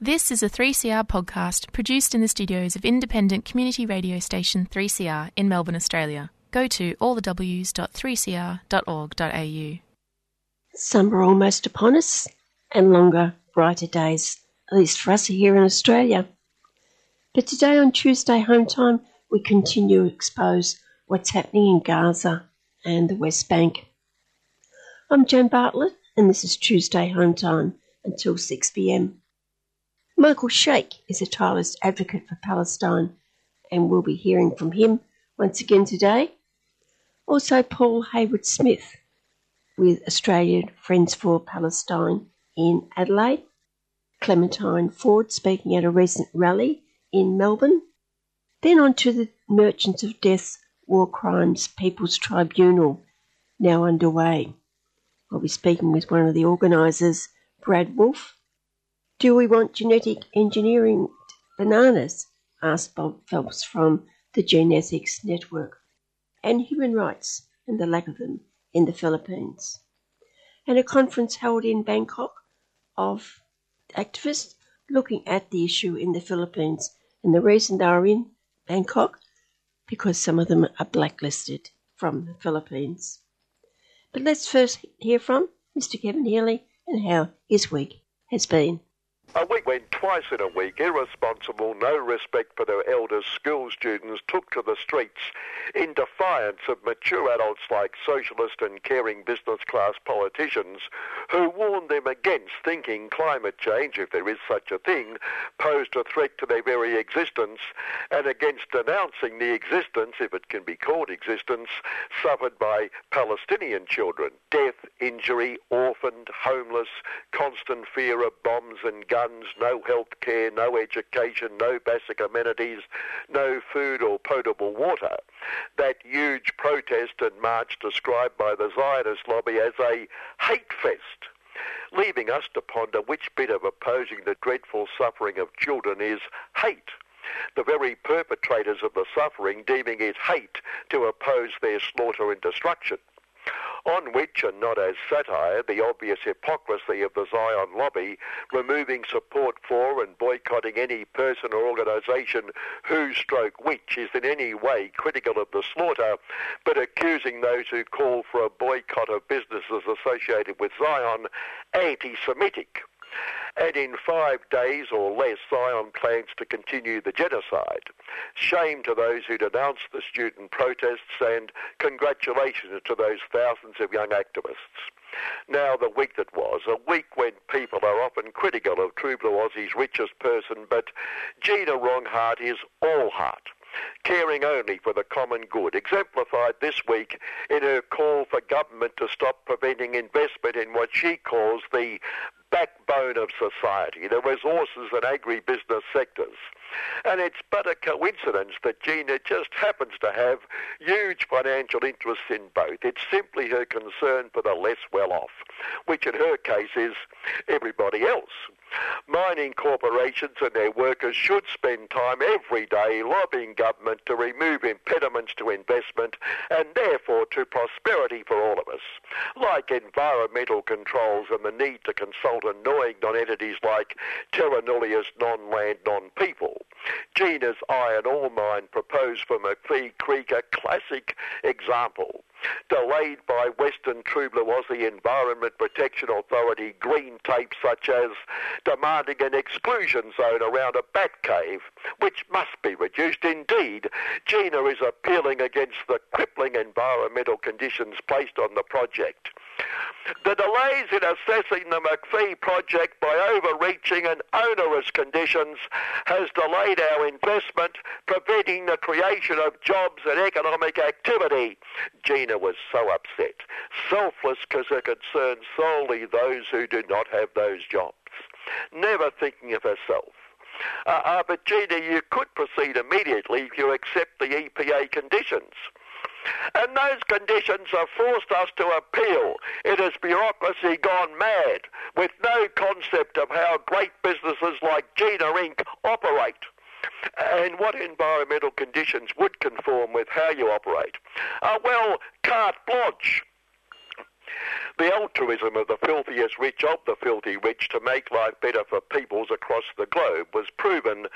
This is a 3CR podcast produced in the studios of independent community radio station 3CR in Melbourne, Australia. Go to allthews.3cr.org.au. Summer almost upon us, and longer, brighter days, at least for us here in Australia. But today on Tuesday Home Time, we continue to expose what's happening in Gaza and the West Bank. I'm Joan Bartlett, and this is Tuesday Home Time until 6 pm. Michael Shaik is a tireless advocate for Palestine, and we'll be hearing from him once again today. Also, Paul Heywood-Smith with Australian Friends for Palestine in Adelaide. Clementine Ford speaking at a recent rally in Melbourne. Then on to the Merchants of Death War Crimes People's Tribunal, now underway. I'll be speaking with one of the organisers, Brad Wolf, do we want genetic engineering bananas? asked Bob Phelps from the GeneEthics Network. And human rights and the lack of them in the Philippines. And a conference held in Bangkok of activists looking at the issue in the Philippines. And the reason they are in Bangkok, because some of them are blacklisted from the Philippines. But let's first hear from Mr. Kevin Healy and how his week has been. A week when twice in a week irresponsible, no respect for their elders school students took to the streets in defiance of mature adults like socialist and caring business class politicians who warned them against thinking climate change, if there is such a thing, posed a threat to their very existence and against denouncing the existence, if it can be called existence, suffered by Palestinian children. Death, injury, orphaned, homeless, constant fear of bombs and guns guns, no health care, no education, no basic amenities, no food or potable water. That huge protest and march described by the Zionist lobby as a hate fest leaving us to ponder which bit of opposing the dreadful suffering of children is hate. The very perpetrators of the suffering deeming it hate to oppose their slaughter and destruction on which, and not as satire, the obvious hypocrisy of the Zion lobby, removing support for and boycotting any person or organisation who stroke which is in any way critical of the slaughter, but accusing those who call for a boycott of businesses associated with Zion anti-Semitic and in five days or less, Zion plans to continue the genocide. Shame to those who denounced the student protests and congratulations to those thousands of young activists. Now, the week that was, a week when people are often critical of True Blue Aussie's richest person, but Gina Rinehart is all heart caring only for the common good, exemplified this week in her call for government to stop preventing investment in what she calls the backbone of society, the resources and agribusiness sectors. And it's but a coincidence that Gina just happens to have huge financial interests in both. It's simply her concern for the less well off, which in her case is everybody else. Mining corporations and their workers should spend time every day lobbying government to remove impediments to investment and therefore to prosperity for all of us, like environmental controls and the need to consult annoying non-entities like terra nullius non-land non-people. Gina's iron ore mine proposed for McPhee Creek, a classic example delayed by Western True Blue Aussie Environment Protection Authority green tape such as demanding an exclusion zone around a bat cave, which must be reduced. Indeed, Gina is appealing against the crippling environmental conditions placed on the project. The delays in assessing the McPhee project by overreaching and onerous conditions has delayed our investment, preventing the creation of jobs and economic activity. Gina was so upset, selfless because it concerns solely those who do not have those jobs, never thinking of herself. Uh, uh, but Gina, you could proceed immediately if you accept the EPA conditions. And those conditions have forced us to appeal. It is bureaucracy gone mad, with no concept of how great businesses like Gina Inc. operate and what environmental conditions would conform with how you operate. Uh, well, carte blanche. The altruism of the filthiest rich of the filthy rich to make life better for peoples across the globe was proven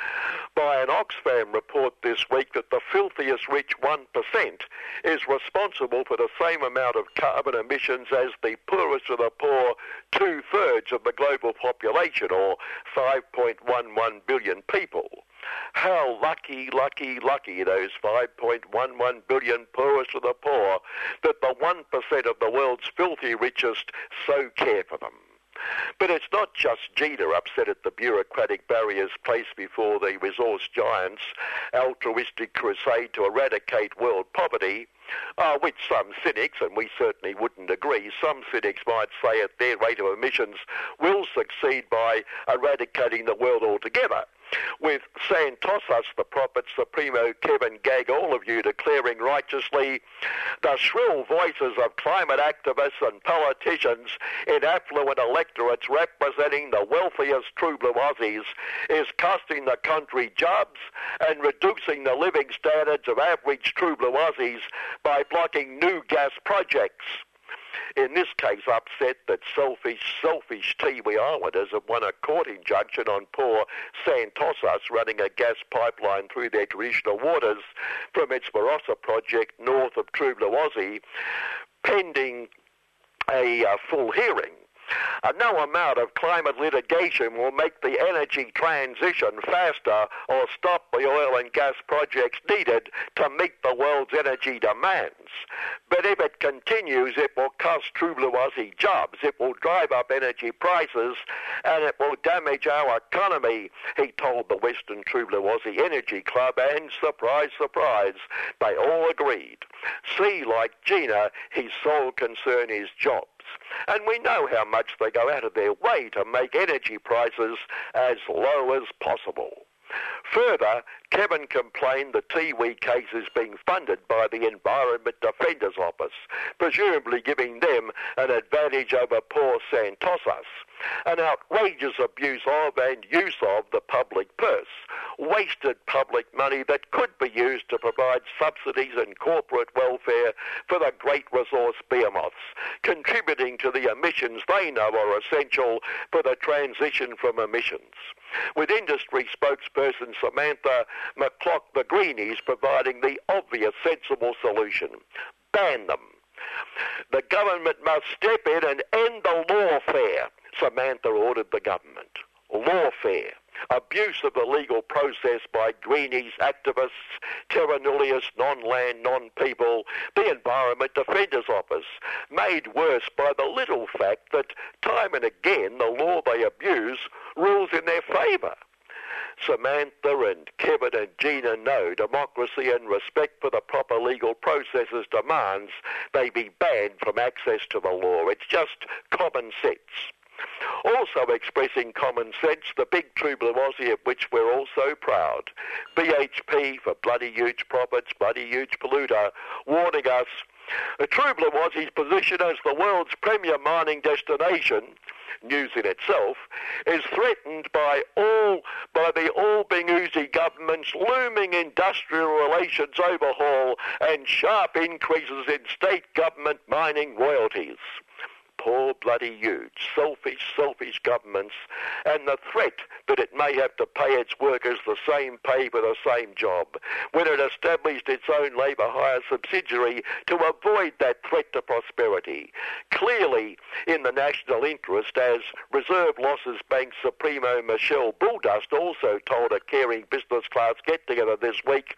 by an Oxfam report this week that the filthiest rich 1% is responsible for the same amount of carbon emissions as the poorest of the poor two-thirds of the global population, or 5.11 billion people. How lucky, lucky, lucky those 5.11 billion poorest of the poor that the 1% of the world's filthy richest so care for them. But it's not just Gina upset at the bureaucratic barriers placed before the resource giants' altruistic crusade to eradicate world poverty, uh, which some cynics, and we certainly wouldn't agree, some cynics might say at their rate of emissions will succeed by eradicating the world altogether with Santos's, the prophet supremo Kevin Gag, all of you declaring righteously the shrill voices of climate activists and politicians in affluent electorates representing the wealthiest true blue Aussies is costing the country jobs and reducing the living standards of average true blue Aussies by blocking new gas projects in this case upset that selfish, selfish Tiwi Islanders have won a court injunction on poor Santos's running a gas pipeline through their traditional waters from its Barossa project north of Blue pending a uh, full hearing. Uh, no amount of climate litigation will make the energy transition faster or stop the oil and gas projects needed to meet the world's energy demands. But if it continues, it will cost Aussie jobs, it will drive up energy prices, and it will damage our economy, he told the Western Aussie Energy Club, and surprise, surprise, they all agreed. See, like Gina, his sole concern is jobs. And we know how much they go out of their way to make energy prices as low as possible. Further, Kevin complained the Tiwi case is being funded by the Environment Defender's Office, presumably giving them an advantage over poor Santos's. An outrageous abuse of and use of the public purse, wasted public money that could be used to provide subsidies and corporate welfare for the great resource behemoths, contributing to the emissions they know are essential for the transition from emissions. With industry spokesperson Samantha McCulloch the Greenies providing the obvious sensible solution. Ban them. The government must step in and end the lawfare, Samantha ordered the government. Lawfare. Abuse of the legal process by greenies, activists, terra nullius, non-land, non-people, the Environment Defender's Office, made worse by the little fact that time and again the law they abuse rules in their favour. Samantha and Kevin and Gina know democracy and respect for the proper legal processes demands they be banned from access to the law. It's just common sense. Also expressing common sense, the big true Aussie of which we're all so proud. BHP for bloody huge profits, bloody huge polluter, warning us the position as the world's premier mining destination news in itself, is threatened by all by the Albanese government's looming industrial relations overhaul and sharp increases in state government mining royalties poor, bloody huge, selfish, selfish governments, and the threat that it may have to pay its workers the same pay for the same job, when it established its own labour hire subsidiary to avoid that threat to prosperity. Clearly in the national interest, as Reserve Losses Bank Supremo Michelle Bulldust also told a caring business class get-together this week,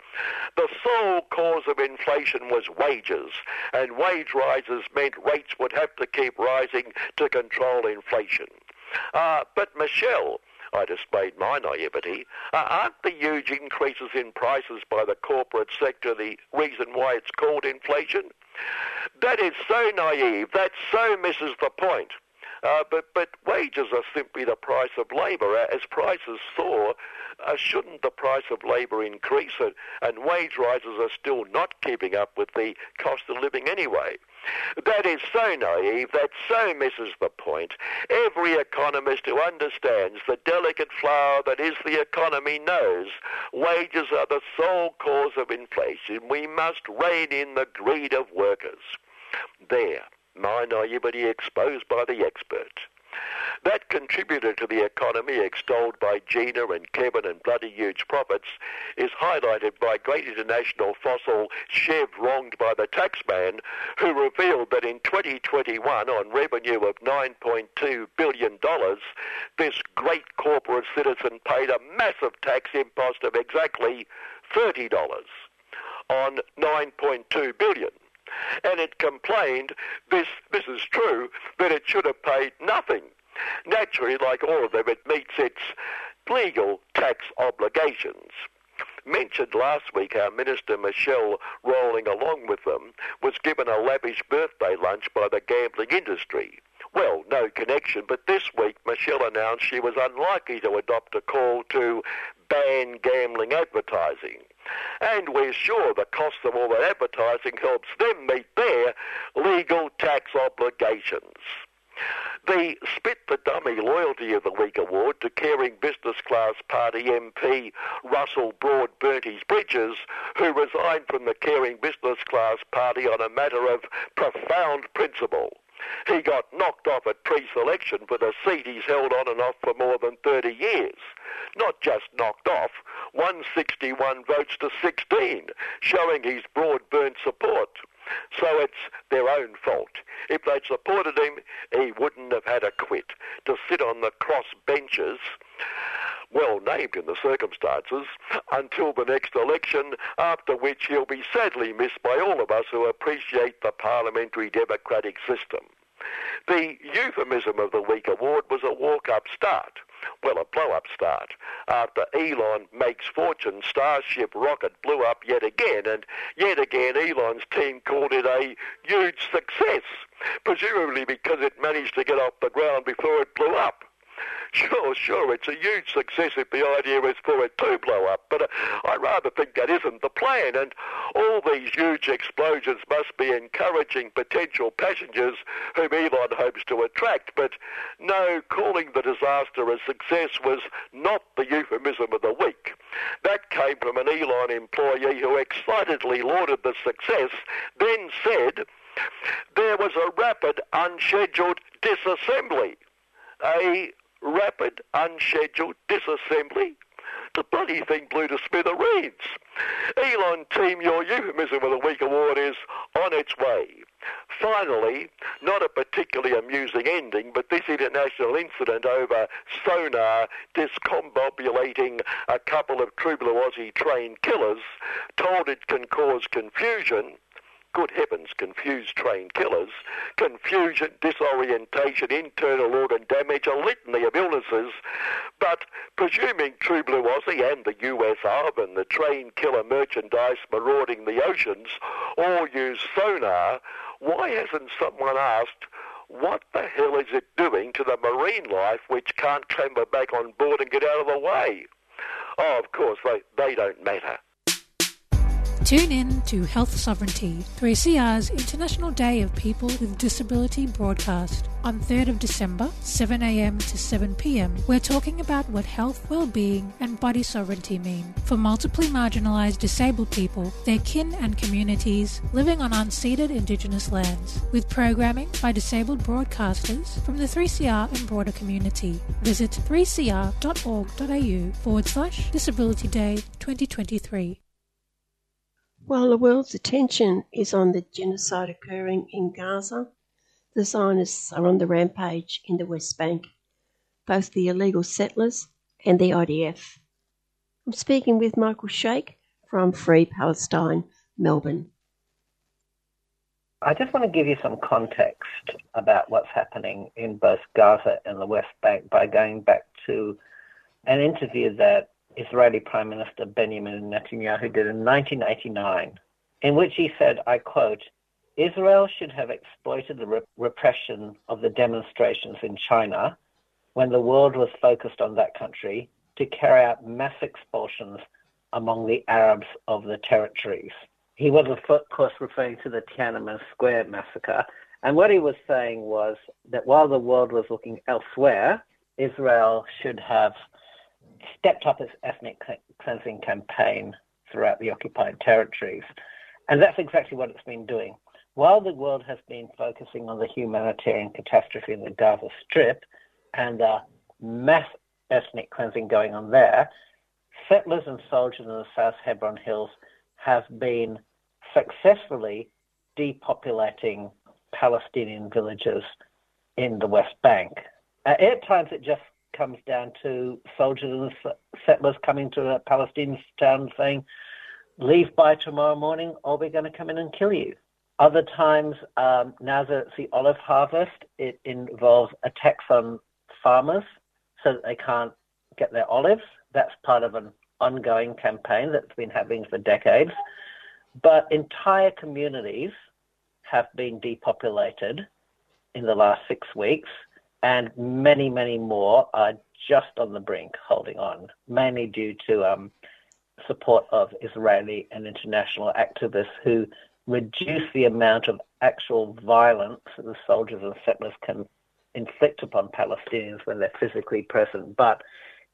the sole cause of inflation was wages, and wage rises meant rates would have to keep rising rising to control inflation. Uh, but Michelle, I displayed my naivety. Uh, aren't the huge increases in prices by the corporate sector the reason why it's called inflation? That is so naive. That so misses the point. Uh, but, but wages are simply the price of labour. As prices soar, uh, shouldn't the price of labour increase? And, and wage rises are still not keeping up with the cost of living anyway. That is so naive, that so misses the point. Every economist who understands the delicate flower that is the economy knows wages are the sole cause of inflation. We must rein in the greed of workers. There. My naivety exposed by the expert. That contributor to the economy extolled by Gina and Kevin and bloody huge profits is highlighted by great international fossil Chev wronged by the taxman who revealed that in 2021 on revenue of $9.2 billion, this great corporate citizen paid a massive tax impost of exactly $30 on 9.2 billion and it complained this this is true that it should have paid nothing Naturally, like all of them, it meets its legal tax obligations. Mentioned last week, our Minister Michelle, rolling along with them, was given a lavish birthday lunch by the gambling industry. Well, no connection, but this week Michelle announced she was unlikely to adopt a call to ban gambling advertising. And we're sure the cost of all that advertising helps them meet their legal tax obligations. The Spit the Dummy Loyalty of the Week award to caring business class party MP Russell Broadbentys Bridges, who resigned from the caring business class party on a matter of profound principle. He got knocked off at pre-selection for the seat he's held on and off for more than 30 years. Not just knocked off, 161 votes to 16, showing his broad-burnt support. So it's their own fault. If they'd supported him, he wouldn't have had a quit. To sit on the cross benches, well named in the circumstances, until the next election, after which he'll be sadly missed by all of us who appreciate the parliamentary democratic system. The euphemism of the week award was a walk-up start. Well, a blow-up start. After Elon makes fortune, Starship rocket blew up yet again, and yet again Elon's team called it a huge success, presumably because it managed to get off the ground before it blew up. Sure, sure, it's a huge success if the idea is for it to blow up, but uh, I rather think that isn't the plan, and all these huge explosions must be encouraging potential passengers whom Elon hopes to attract, but no, calling the disaster a success was not the euphemism of the week. That came from an Elon employee who excitedly lauded the success, then said, there was a rapid unscheduled disassembly. A rapid, unscheduled disassembly. The bloody thing blew to smithereens. Elon Team, your euphemism of the week award is on its way. Finally, not a particularly amusing ending, but this international incident over sonar discombobulating a couple of True Blue Aussie trained killers, told it can cause confusion, good heavens, confused train killers, confusion, disorientation, internal organ damage, a litany of illnesses. But presuming True Blue Aussie and the US Arb and the train killer merchandise marauding the oceans all use sonar, why hasn't someone asked what the hell is it doing to the marine life which can't clamber back on board and get out of the way? Oh, of course, they, they don't matter. Tune in to Health Sovereignty, 3CR's International Day of People with Disability broadcast on 3rd of December, 7am to 7pm. We're talking about what health, well-being and body sovereignty mean for multiply marginalised disabled people, their kin and communities living on unceded Indigenous lands, with programming by disabled broadcasters from the 3CR and broader community. Visit 3cr.org.au forward slash Disability Day 2023. While the world's attention is on the genocide occurring in Gaza, the Zionists are on the rampage in the West Bank, both the illegal settlers and the IDF. I'm speaking with Michael Shaik from Free Palestine, Melbourne. I just want to give you some context about what's happening in both Gaza and the West Bank by going back to an interview that Israeli Prime Minister Benjamin Netanyahu did in 1989, in which he said, I quote, Israel should have exploited the re- repression of the demonstrations in China when the world was focused on that country to carry out mass expulsions among the Arabs of the territories. He was, of course, referring to the Tiananmen Square massacre. And what he was saying was that while the world was looking elsewhere, Israel should have stepped up its ethnic cleansing campaign throughout the occupied territories. And that's exactly what it's been doing. while the world has been focusing on the humanitarian catastrophe in the Gaza Strip and the mass ethnic cleansing going on there, settlers and soldiers in the South Hebron Hills have been successfully depopulating Palestinian villages in the West Bank. At times, it just comes down to soldiers and settlers coming to a Palestinian town saying, Leave by tomorrow morning, or we're going to come in and kill you. Other times, um, now that it's the olive harvest, it involves attacks on farmers so that they can't get their olives. That's part of an ongoing campaign that's been happening for decades. But entire communities have been depopulated in the last six weeks, and many, many more are just on the brink holding on, mainly due to um, support of Israeli and international activists who reduce the amount of actual violence that the soldiers and settlers can inflict upon Palestinians when they're physically present. But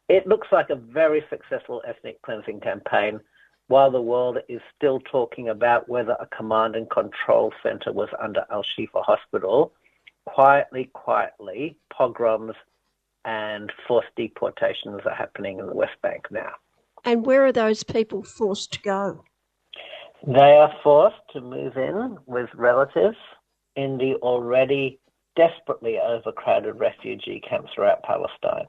it looks like a very successful ethnic cleansing campaign while the world is still talking about whether a command and control center was under Al Shifa Hospital. Quietly, quietly, pogroms and forced deportations are happening in the West Bank now. And where are those people forced to go? They are forced to move in with relatives in the already desperately overcrowded refugee camps throughout Palestine.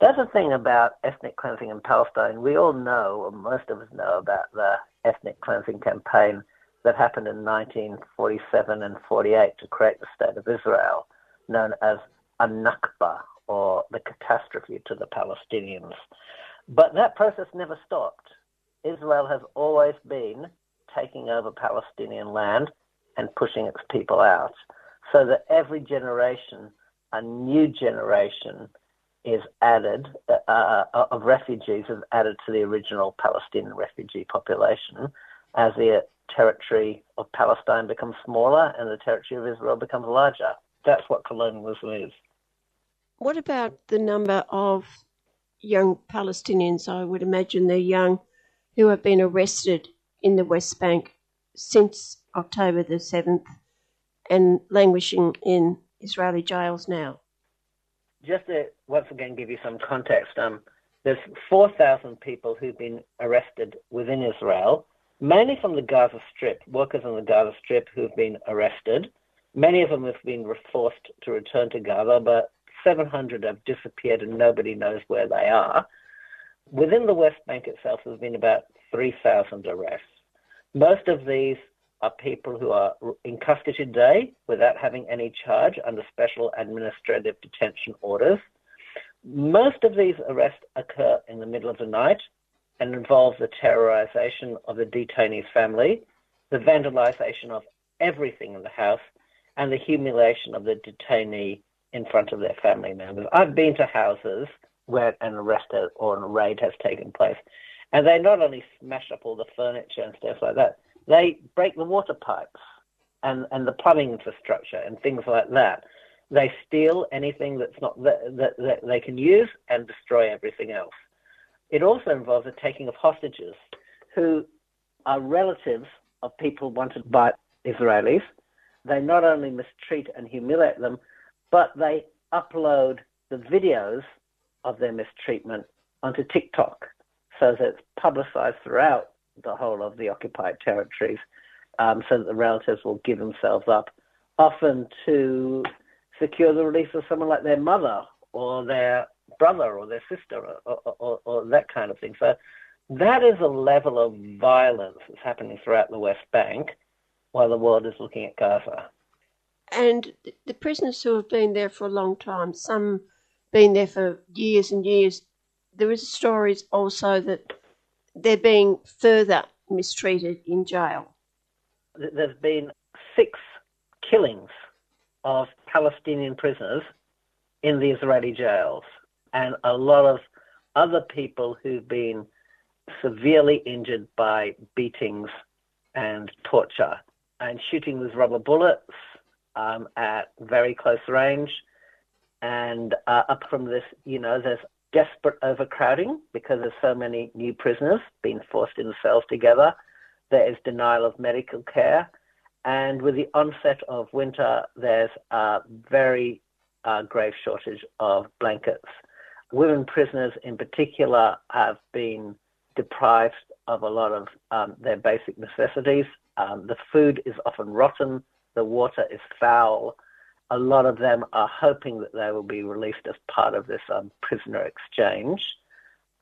That's the thing about ethnic cleansing in Palestine. We all know, or most of us know, about the ethnic cleansing campaign that happened in 1947 and 48 to create the State of Israel, known as a Nakba, or the catastrophe to the Palestinians. But that process never stopped. Israel has always been taking over Palestinian land and pushing its people out, so that every generation, a new generation, is added uh, uh, of refugees is added to the original Palestinian refugee population as the territory of Palestine becomes smaller and the territory of Israel becomes larger. That's what colonialism is. What about the number of young Palestinians? I would imagine they're young who have been arrested in the West Bank since October the 7th and languishing in Israeli jails now just to once again give you some context, um, there's 4,000 people who've been arrested within Israel, mainly from the Gaza Strip, workers on the Gaza Strip who've been arrested. Many of them have been forced to return to Gaza, but 700 have disappeared and nobody knows where they are. Within the West Bank itself, there's been about 3,000 arrests. Most of these are people who are in custody today without having any charge under special administrative detention orders. Most of these arrests occur in the middle of the night and involves the terrorization of the detainee's family, the vandalization of everything in the house, and the humiliation of the detainee in front of their family members. I've been to houses where an arrest or a raid has taken place, and they not only smash up all the furniture and stuff like that, they break the water pipes and, and the plumbing infrastructure and things like that. They steal anything that's not that, that, that they can use and destroy everything else. It also involves the taking of hostages who are relatives of people wanted by Israelis. They not only mistreat and humiliate them, but they upload the videos of their mistreatment onto TikTok so that it's publicized throughout the whole of the occupied territories, um, so that the relatives will give themselves up, often to secure the release of someone like their mother or their brother or their sister or, or, or, or that kind of thing. So that is a level of violence that's happening throughout the West Bank while the world is looking at Gaza. And the prisoners who have been there for a long time, some been there for years and years, there is stories also that they're being further mistreated in jail. There's been six killings of Palestinian prisoners in the Israeli jails, and a lot of other people who've been severely injured by beatings and torture and shooting with rubber bullets um, at very close range. And uh, up from this, you know, there's desperate overcrowding because there's so many new prisoners being forced in cells together. There is denial of medical care. And with the onset of winter, there's a very uh, grave shortage of blankets. Women prisoners, in particular, have been deprived of a lot of um, their basic necessities. Um, the food is often rotten, the water is foul. A lot of them are hoping that they will be released as part of this um, prisoner exchange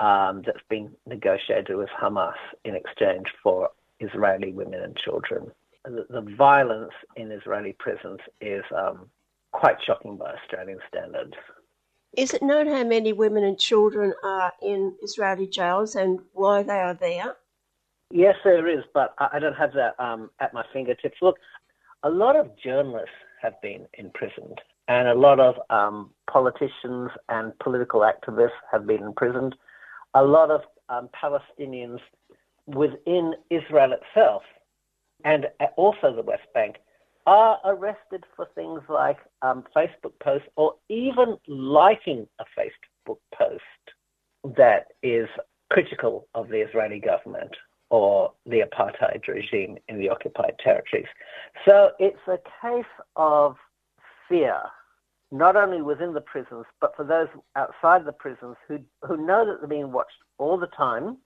um, that's been negotiated with Hamas in exchange for Israeli women and children. The, the violence in Israeli prisons is um, quite shocking by Australian standards. Is it known how many women and children are in Israeli jails and why they are there? Yes, there is, but I don't have that um, at my fingertips. Look, a lot of journalists have been imprisoned, and a lot of um, politicians and political activists have been imprisoned. A lot of um, Palestinians within Israel itself and also the West Bank are arrested for things like um, Facebook posts or even liking a Facebook post that is critical of the Israeli government or the apartheid regime in the occupied territories. So it's a case of fear, not only within the prisons, but for those outside the prisons who, who know that they're being watched all the time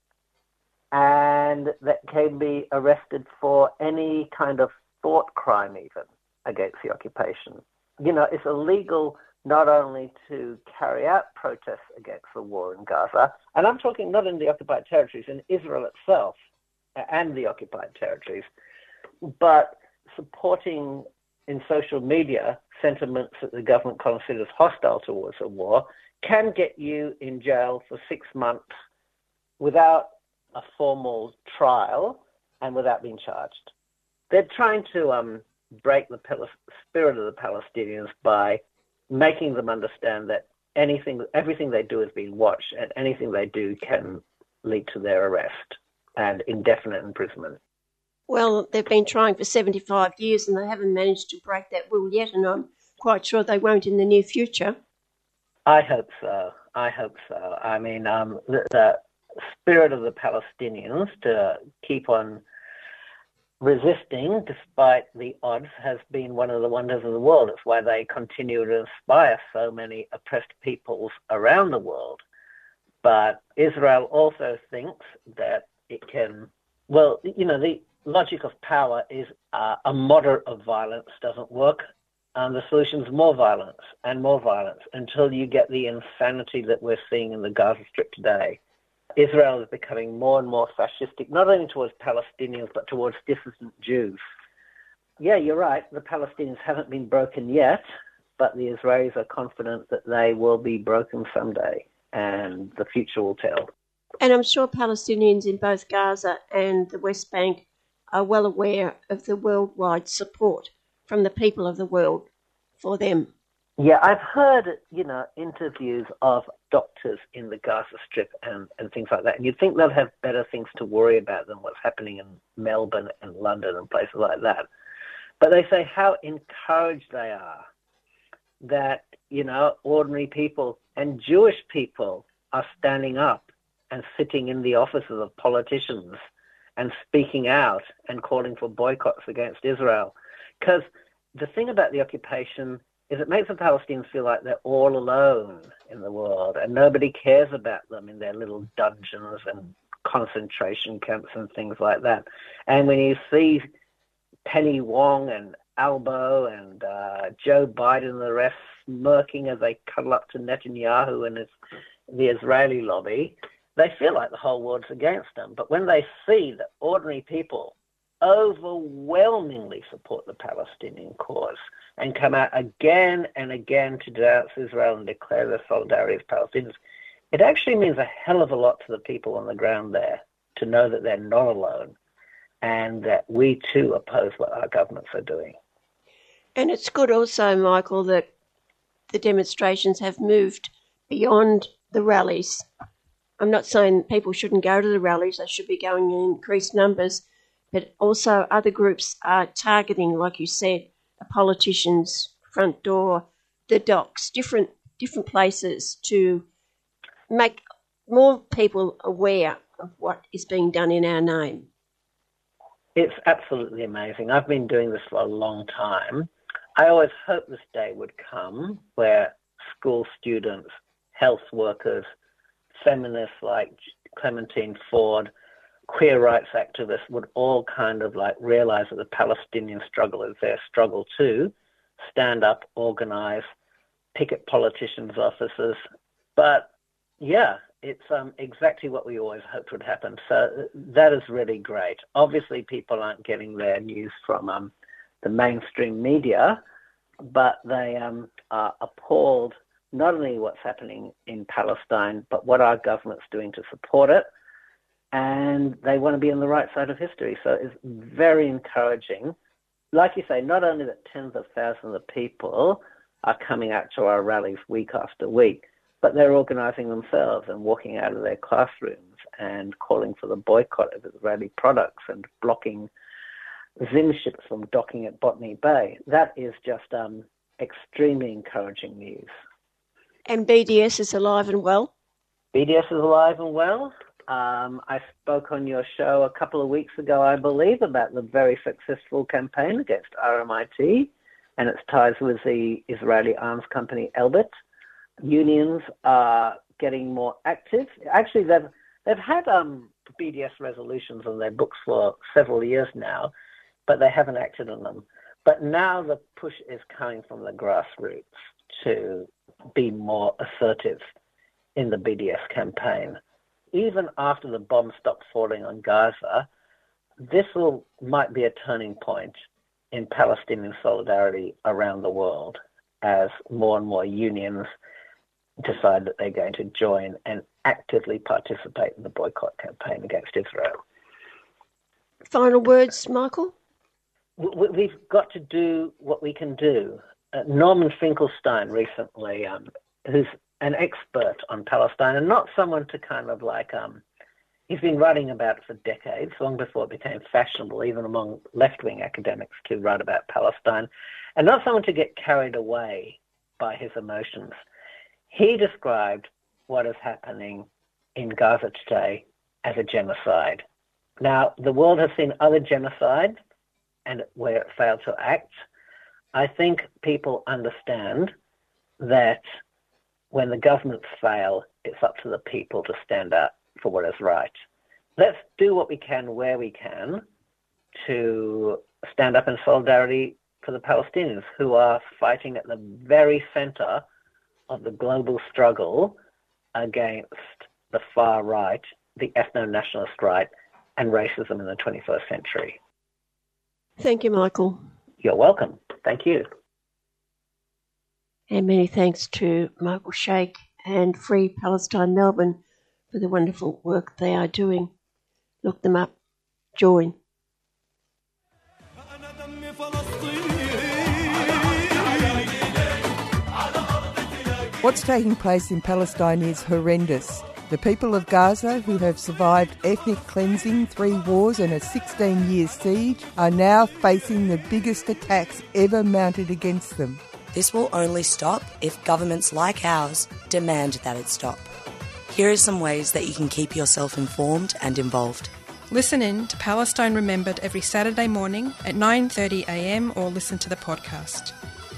and that can be arrested for any kind of thought crime, even against the occupation. You know, it's illegal not only to carry out protests against the war in Gaza, and I'm talking not in the occupied territories, in Israel itself uh, and the occupied territories, but supporting in social media sentiments that the government considers hostile towards a war can get you in jail for six months without a formal trial and without being charged. They're trying to um, break the spirit of the Palestinians by making them understand that anything, everything they do is being watched, and anything they do can lead to their arrest and indefinite imprisonment. Well, they've been trying for 75 years and they haven't managed to break that rule yet, and I'm quite sure they won't in the near future. I hope so. I hope so. I mean, um, the, the spirit of the Palestinians to keep on resisting despite the odds has been one of the wonders of the world. It's why they continue to inspire so many oppressed peoples around the world. But Israel also thinks that it can, well, you know, the logic of power is uh, a moderate of violence doesn't work. And the solution is more violence and more violence until you get the insanity that we're seeing in the Gaza Strip today. Israel is becoming more and more fascistic, not only towards Palestinians, but towards dissident Jews. Yeah, you're right. The Palestinians haven't been broken yet, but the Israelis are confident that they will be broken someday, and the future will tell. And I'm sure Palestinians in both Gaza and the West Bank are well aware of the worldwide support from the people of the world for them. Yeah, I've heard, you know, interviews of doctors in the Gaza Strip and, and things like that, and you'd think they'll have better things to worry about than what's happening in Melbourne and London and places like that. But they say how encouraged they are that, you know, ordinary people and Jewish people are standing up and sitting in the offices of politicians and speaking out and calling for boycotts against Israel. Because the thing about the occupation is it makes the Palestinians feel like they're all alone in the world and nobody cares about them in their little dungeons and concentration camps and things like that. And when you see Penny Wong and Albo and uh, Joe Biden and the rest smirking as they cuddle up to Netanyahu and his, the Israeli lobby, they feel like the whole world's against them. But when they see that ordinary people overwhelmingly support the Palestinian cause and come out again and again to denounce Israel and declare their solidarity with Palestinians, it actually means a hell of a lot to the people on the ground there to know that they're not alone and that we too oppose what our governments are doing. And it's good also, Michael, that the demonstrations have moved beyond the rallies. I'm not saying people shouldn't go to the rallies, they should be going in increased numbers, but also other groups are targeting, like you said, the politicians' front door, the docks, different different places to make more people aware of what is being done in our name. It's absolutely amazing. I've been doing this for a long time. I always hoped this day would come where school students, health workers, feminists like Clementine Ford, queer rights activists would all kind of like realize that the Palestinian struggle is their struggle too, stand up, organize, picket politicians' offices. But yeah, it's um, exactly what we always hoped would happen. So that is really great. Obviously, people aren't getting their news from um, the mainstream media, but they um, are appalled not only what's happening in Palestine, but what our government's doing to support it. And they want to be on the right side of history. So it's very encouraging. Like you say, not only that tens of thousands of people are coming out to our rallies week after week, but they're organizing themselves and walking out of their classrooms and calling for the boycott of Israeli products and blocking Zim ships from docking at Botany Bay. That is just um, extremely encouraging news. And BDS is alive and well? BDS is alive and well. Um, I spoke on your show a couple of weeks ago, I believe, about the very successful campaign against RMIT and its ties with the Israeli arms company Elbit. Unions are getting more active. Actually, they've they've had um, BDS resolutions on their books for several years now, but they haven't acted on them. But now the push is coming from the grassroots to be more assertive in the BDS campaign. Even after the bombs stop falling on Gaza, this will might be a turning point in Palestinian solidarity around the world as more and more unions decide that they're going to join and actively participate in the boycott campaign against Israel. Final words, Michael? We've got to do what we can do. Uh, Norman Finkelstein recently, um, who's an expert on Palestine and not someone to kind of like, um, he's been writing about it for decades, long before it became fashionable, even among left wing academics, to write about Palestine, and not someone to get carried away by his emotions. He described what is happening in Gaza today as a genocide. Now, the world has seen other genocides and where it failed to act. I think people understand that when the governments fail, it's up to the people to stand up for what is right. Let's do what we can where we can to stand up in solidarity for the Palestinians who are fighting at the very center of the global struggle against the far right, the ethno nationalist right, and racism in the 21st century. Thank you, Michael. You're welcome. Thank you. And many thanks to Michael Shaik and Free Palestine Melbourne for the wonderful work they are doing. Look them up. Join. What's taking place in Palestine is horrendous. The people of Gaza, who have survived ethnic cleansing, three wars, and a 16 year siege, are now facing the biggest attacks ever mounted against them. This will only stop if governments like ours demand that it stop. Here are some ways that you can keep yourself informed and involved. Listen in to Palestine Remembered every Saturday morning at 9:30am or listen to the podcast.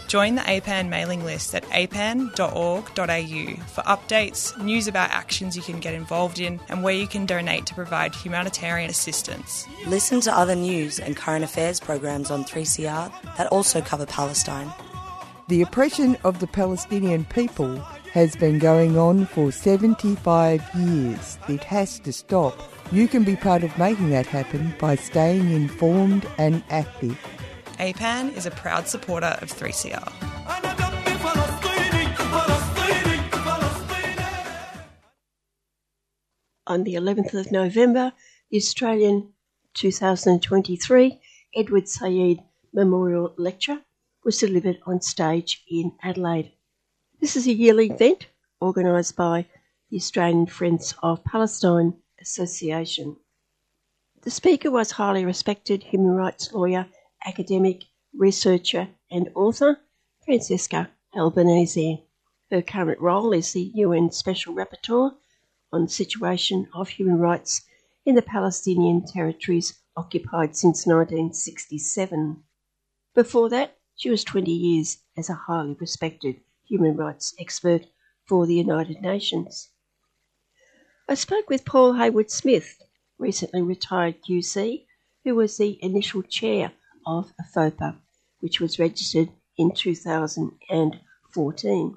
Join the APAN mailing list at apan.org.au for updates, news about actions you can get involved in, and where you can donate to provide humanitarian assistance. Listen to other news and current affairs programs on 3CR that also cover Palestine. The oppression of the Palestinian people has been going on for 75 years. It has to stop. You can be part of making that happen by staying informed and active. APAN is a proud supporter of 3CR. On the 11th of November, the Australian 2023 Edward Said Memorial Lecture was delivered on stage in Adelaide. This is a yearly event organised by the Australian Friends of Palestine Association. The speaker was highly respected human rights lawyer academic, researcher, and author, Francesca Albanese. Her current role is the UN Special Rapporteur on the situation of human rights in the Palestinian territories occupied since 1967. Before that, she was 20 years as a highly respected human rights expert for the United Nations. I spoke with Paul Heywood-Smith, recently retired QC, who was the initial chair of AFOPA, which was registered in 2014.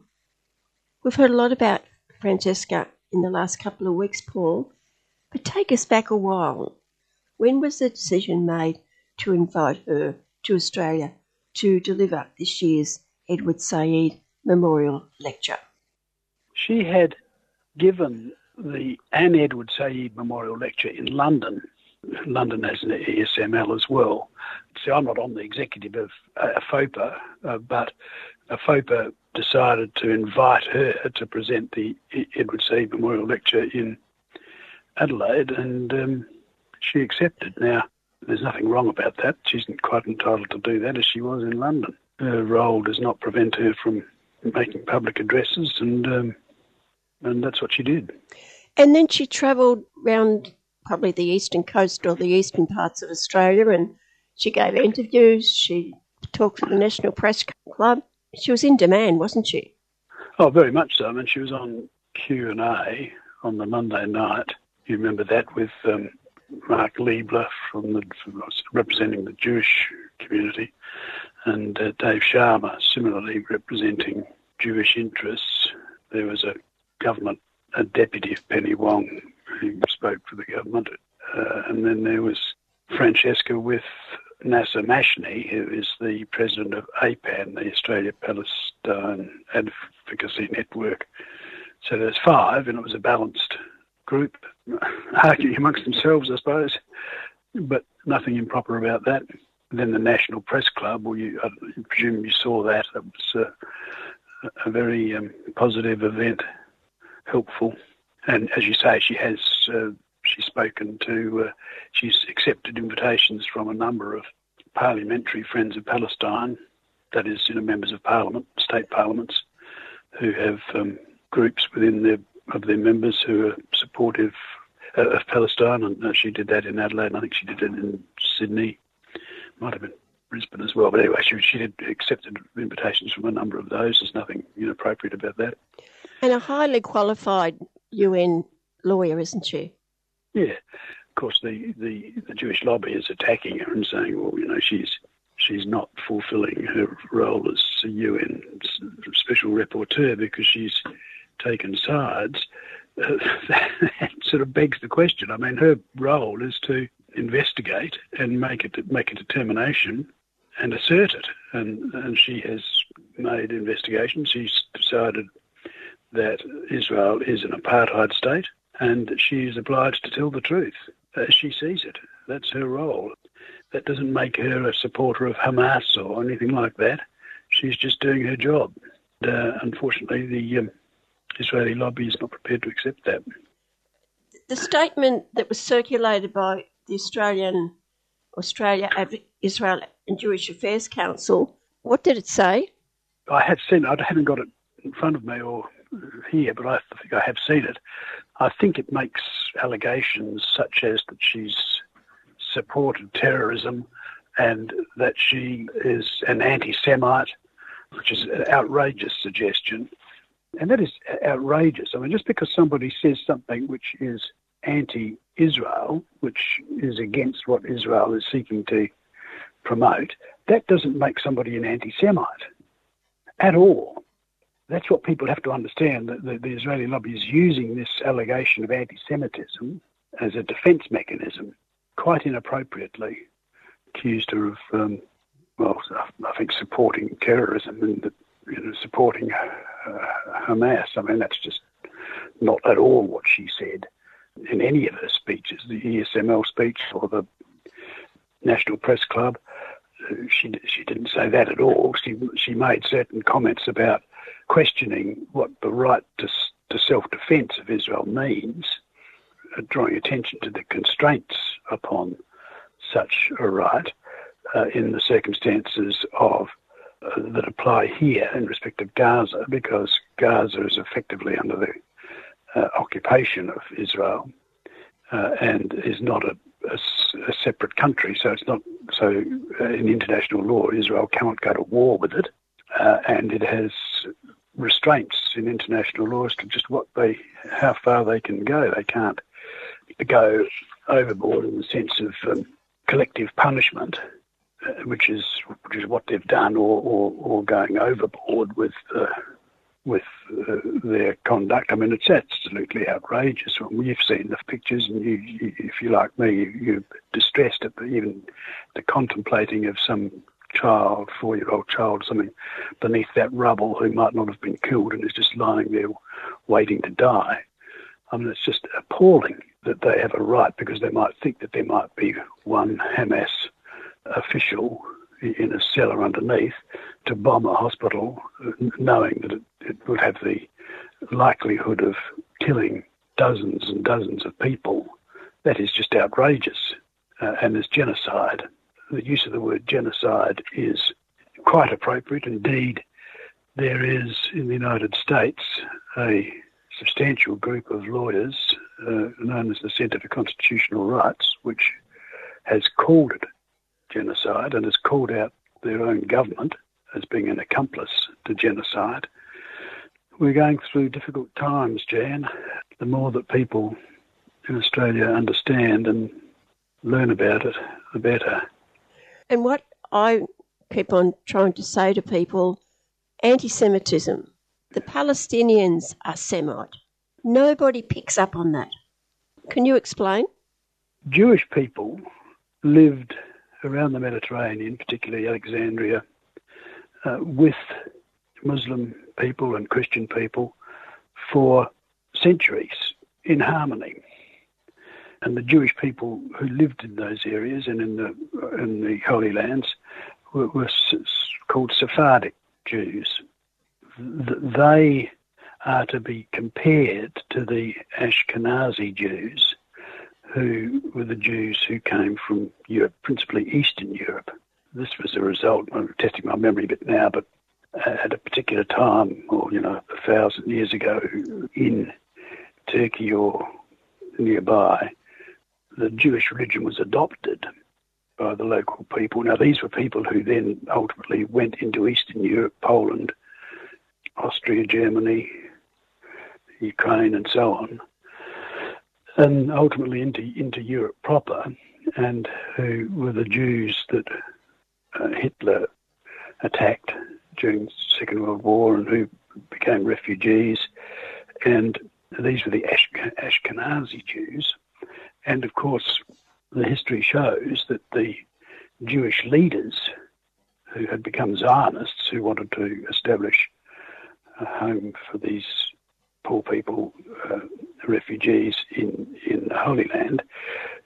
We've heard a lot about Francesca in the last couple of weeks, Paul, but take us back a while. When was the decision made to invite her to Australia to deliver this year's Edward Said Memorial Lecture? She had given the Anne Edward Said Memorial Lecture in London. London has an ESML as well. So I'm not on the executive of uh, FOPA, uh, but FOPA decided to invite her to present the Edward Said Memorial Lecture in Adelaide, and um, she accepted. Now, there's nothing wrong about that. She's quite entitled to do that as she was in London. Her role does not prevent her from making public addresses, and um, and that's what she did. And then she travelled round probably the eastern coast or the eastern parts of Australia, and she gave interviews. She talked to the National Press Club. She was in demand, wasn't she? Oh, very much so. I mean, she was on Q and A on the Monday night. You remember that with um, Mark Leibler from the representing the Jewish community, and uh, Dave Sharma similarly representing Jewish interests. There was a government, a deputy of Penny Wong who spoke for the government, uh, and then there was Francesca with Nasser Mashni, who is the president of APAN, the Australia Palestine Advocacy Network. So there's five, and it was a balanced group, arguing amongst themselves, I suppose, but nothing improper about that. then the National Press Club, well, you, I presume you saw that. That was a, a very um, positive event, helpful. And as you say, she has uh, she's spoken to, uh, she's accepted invitations from a number of parliamentary friends of Palestine, that is, you know, members of parliament, state parliaments, who have um, groups within their of their members who are supportive uh, of Palestine, and uh, she did that in Adelaide. And I think she did it in Sydney, might have been Brisbane as well. But anyway, she, she did accepted invitations from a number of those. There's nothing inappropriate about that. And a highly qualified UN lawyer, isn't she? Yeah, of course, the, the, the Jewish lobby is attacking her and saying, well, you know, she's she's not fulfilling her role as a UN special rapporteur because she's taken sides. That sort of begs the question. I mean, her role is to investigate and make it make a determination and assert it. And and she has made investigations. She's decided that Israel is an apartheid state and she is obliged to tell the truth as she sees it. That's her role. That doesn't make her a supporter of Hamas or anything like that. She's just doing her job. Uh, unfortunately, the um, Israeli lobby is not prepared to accept that. The statement that was circulated by the Australian Australia Israel and Jewish Affairs Council, what did it say? I have seen. I haven't got it in front of me or here, but I think I have seen it. I think it makes allegations such as that she's supported terrorism and that she is an anti Semite, which is an outrageous suggestion. And that is outrageous. I mean, just because somebody says something which is anti Israel, which is against what Israel is seeking to promote, that doesn't make somebody an anti Semite at all that's what people have to understand. That the, the Israeli lobby is using this allegation of anti-Semitism as a defence mechanism, quite inappropriately. Accused her of, um, well, I think supporting terrorism and you know, supporting uh, Hamas. I mean, that's just not at all what she said in any of her speeches, the ESML speech or the National Press Club. Uh, she she didn't say that at all. She she made certain comments about questioning what the right to, to self-defence of Israel means, uh, drawing attention to the constraints upon such a right uh, in the circumstances of that apply here in respect of Gaza, because Gaza is effectively under the uh, occupation of Israel uh, and is not a, a, a separate country, so it's not so uh, in international law, Israel cannot go to war with it, uh, and it has restraints in international law as to just what they, how far they can go. They can't go overboard in the sense of um, collective punishment, which is which is what they've done, or or, or going overboard with. Uh, with uh, their conduct. I mean, it's absolutely outrageous. When You've seen the pictures, and you, you, if you like me, you're distressed at the, even the contemplating of some child, four-year-old child, something beneath that rubble who might not have been killed and is just lying there waiting to die. I mean, it's just appalling that they have a right because they might think that there might be one Hamas official in a cellar underneath to bomb a hospital, knowing that it, it would have the likelihood of killing dozens and dozens of people. That is just outrageous uh, and is genocide. The use of the word genocide is quite appropriate. Indeed, there is in the United States a substantial group of lawyers uh, known as the Centre for Constitutional Rights, which has called it genocide and has called out their own government as being an accomplice to genocide. We're going through difficult times, Jan. The more that people in Australia understand and learn about it, the better. And what I keep on trying to say to people anti Semitism. The Palestinians are Semite. Nobody picks up on that. Can you explain? Jewish people lived around the Mediterranean, particularly Alexandria, uh, with Muslim people and Christian people for centuries in harmony. And the Jewish people who lived in those areas and in the in the Holy Lands were, were called Sephardic Jews. They are to be compared to the Ashkenazi Jews who were the Jews who came from Europe, principally Eastern Europe. This was a result, I'm testing my memory a bit now, but uh, at a particular time, or you know, a thousand years ago, in Turkey or nearby, the Jewish religion was adopted by the local people. Now, these were people who then ultimately went into Eastern Europe, Poland, Austria, Germany, Ukraine, and so on and ultimately into into Europe proper, and who were the Jews that uh, Hitler attacked during the Second World War, and who became refugees, and these were the Ashkenazi Jews, and of course the history shows that the Jewish leaders who had become Zionists, who wanted to establish a home for these poor people, uh, refugees in, in the Holy Land,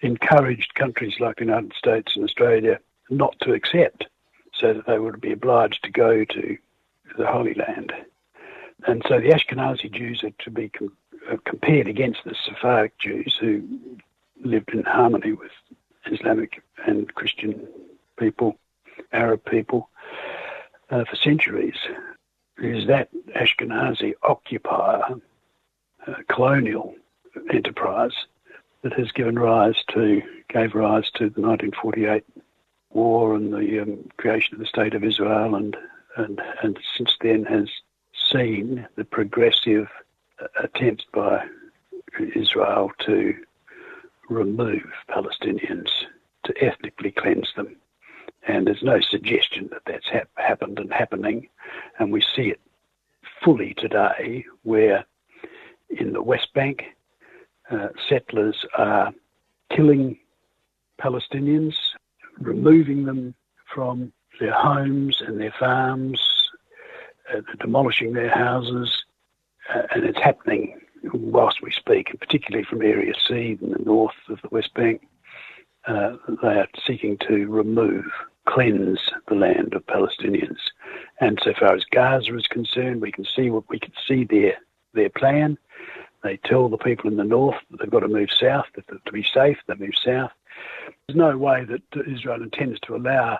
encouraged countries like the United States and Australia not to accept, so that they would be obliged to go to the Holy Land. And so the Ashkenazi Jews are to be com- uh, compared against the Sephardic Jews who lived in harmony with Islamic and Christian people, Arab people, uh, for centuries. Is that Ashkenazi occupier colonial enterprise that has given rise to, gave rise to the 1948 war and the um, creation of the State of Israel, and, and, and since then has seen the progressive uh, attempts by Israel to remove Palestinians, to ethnically cleanse them. And there's no suggestion that that's happened and happening. And we see it fully today where in the West Bank. Uh, settlers are killing Palestinians, removing them from their homes and their farms, uh, demolishing their houses, uh, and it's happening whilst we speak, and particularly from Area C in the north of the West Bank. Uh, they are seeking to remove, cleanse the land of Palestinians. And so far as Gaza is concerned, we can see what we can see their their plan. They tell the people in the north that they've got to move south, that to be safe, they move south. There's no way that Israel intends to allow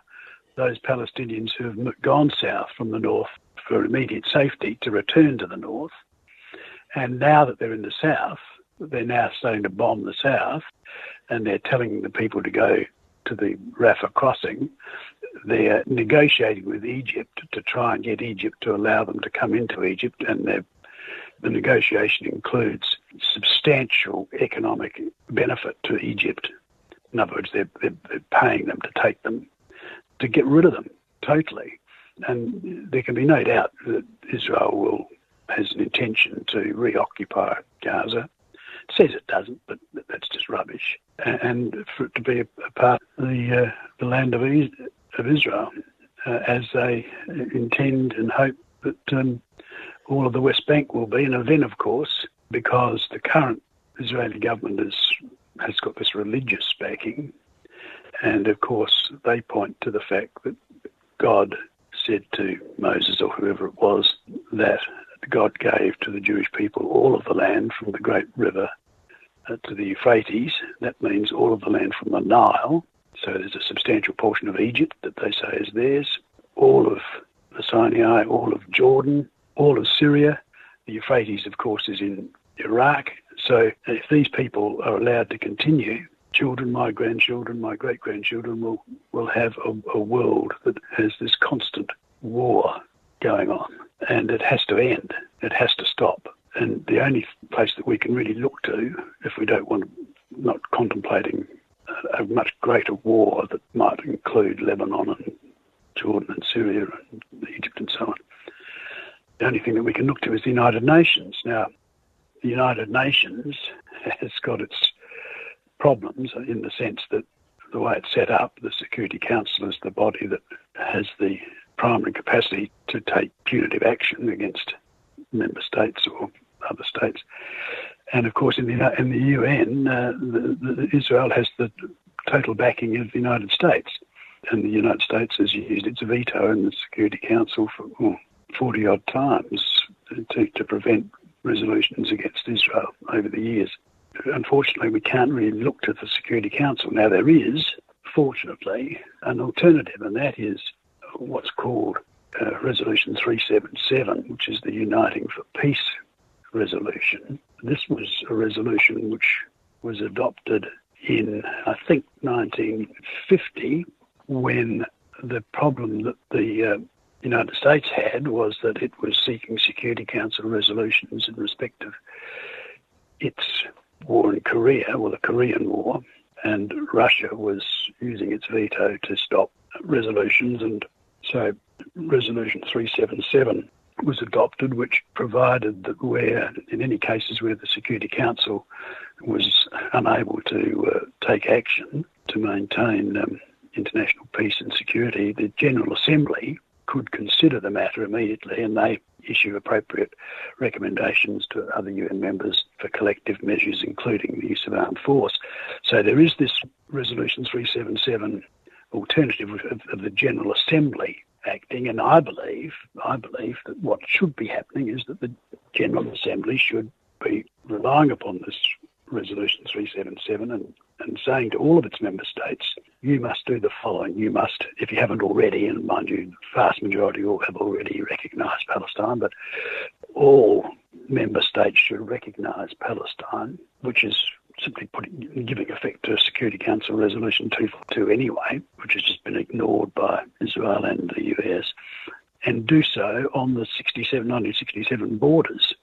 those Palestinians who have gone south from the north for immediate safety to return to the north. And now that they're in the south, they're now starting to bomb the south, and they're telling the people to go to the Rafah crossing. They're negotiating with Egypt to try and get Egypt to allow them to come into Egypt, and the negotiation includes substantial economic benefit to Egypt. In other words, they're, they're, they're paying them to take them, to get rid of them totally. And there can be no doubt that Israel will has an intention to reoccupy Gaza. It says it doesn't, but that's just rubbish. And for it to be a, part of the, uh, the land of, of Israel, uh, as they intend and hope that um, all of the West Bank will be. And then, of course, because the current Israeli government is, has got this religious backing, and of course, they point to the fact that God said to Moses or whoever it was that God gave to the Jewish people all of the land from the great river uh, to the Euphrates. That means all of the land from the Nile. So there's a substantial portion of Egypt that they say is theirs, all of the Sinai, all of Jordan, all of Syria. The Euphrates, of course, is in Iraq. So if these people are allowed to continue, children, my grandchildren, my great grandchildren will, will have a, a world that has this constant war going on. And it has to end. It has to stop. And the only place that we can really look to, if we don't want not contemplating a, a much greater war that might include Lebanon and Jordan and Syria and Egypt and so on, the only thing that we can look to is the United Nations. Now, the United Nations has got its problems in the sense that the way it's set up, the Security Council is the body that has the primary capacity to take punitive action against member states or other states. And of course, in the in the UN, uh, the, the Israel has the total backing of the United States, and the United States has used its veto in the Security Council for well, 40 odd times to, to prevent resolutions against Israel over the years. Unfortunately, we can't really look to the Security Council. Now, there is, fortunately, an alternative, and that is what's called uh, Resolution 377, which is the Uniting for Peace resolution. This was a resolution which was adopted in, I think, 1950 when the problem that the uh, United States had was that it was seeking Security Council resolutions in respect of its war in Korea, or the Korean War, and Russia was using its veto to stop resolutions. And so Resolution 377 was adopted, which provided that where, in any cases where the Security Council was unable to uh, take action to maintain um, international peace and security, the General Assembly could consider the matter immediately and they issue appropriate recommendations to other UN members for collective measures, including the use of armed force. So there is this Resolution 377 alternative of, of the General Assembly acting, and I believe, I believe that what should be happening is that the General Assembly should be relying upon this Resolution 377 and, and saying to all of its member states, you must do the following. You must, if you haven't already, and mind you, the vast majority all have already recognised Palestine, but all member states should recognise Palestine, which is simply putting, giving effect to Security Council Resolution 242 anyway, which has just been ignored by Israel and the US, and do so on the 67, 1967 borders,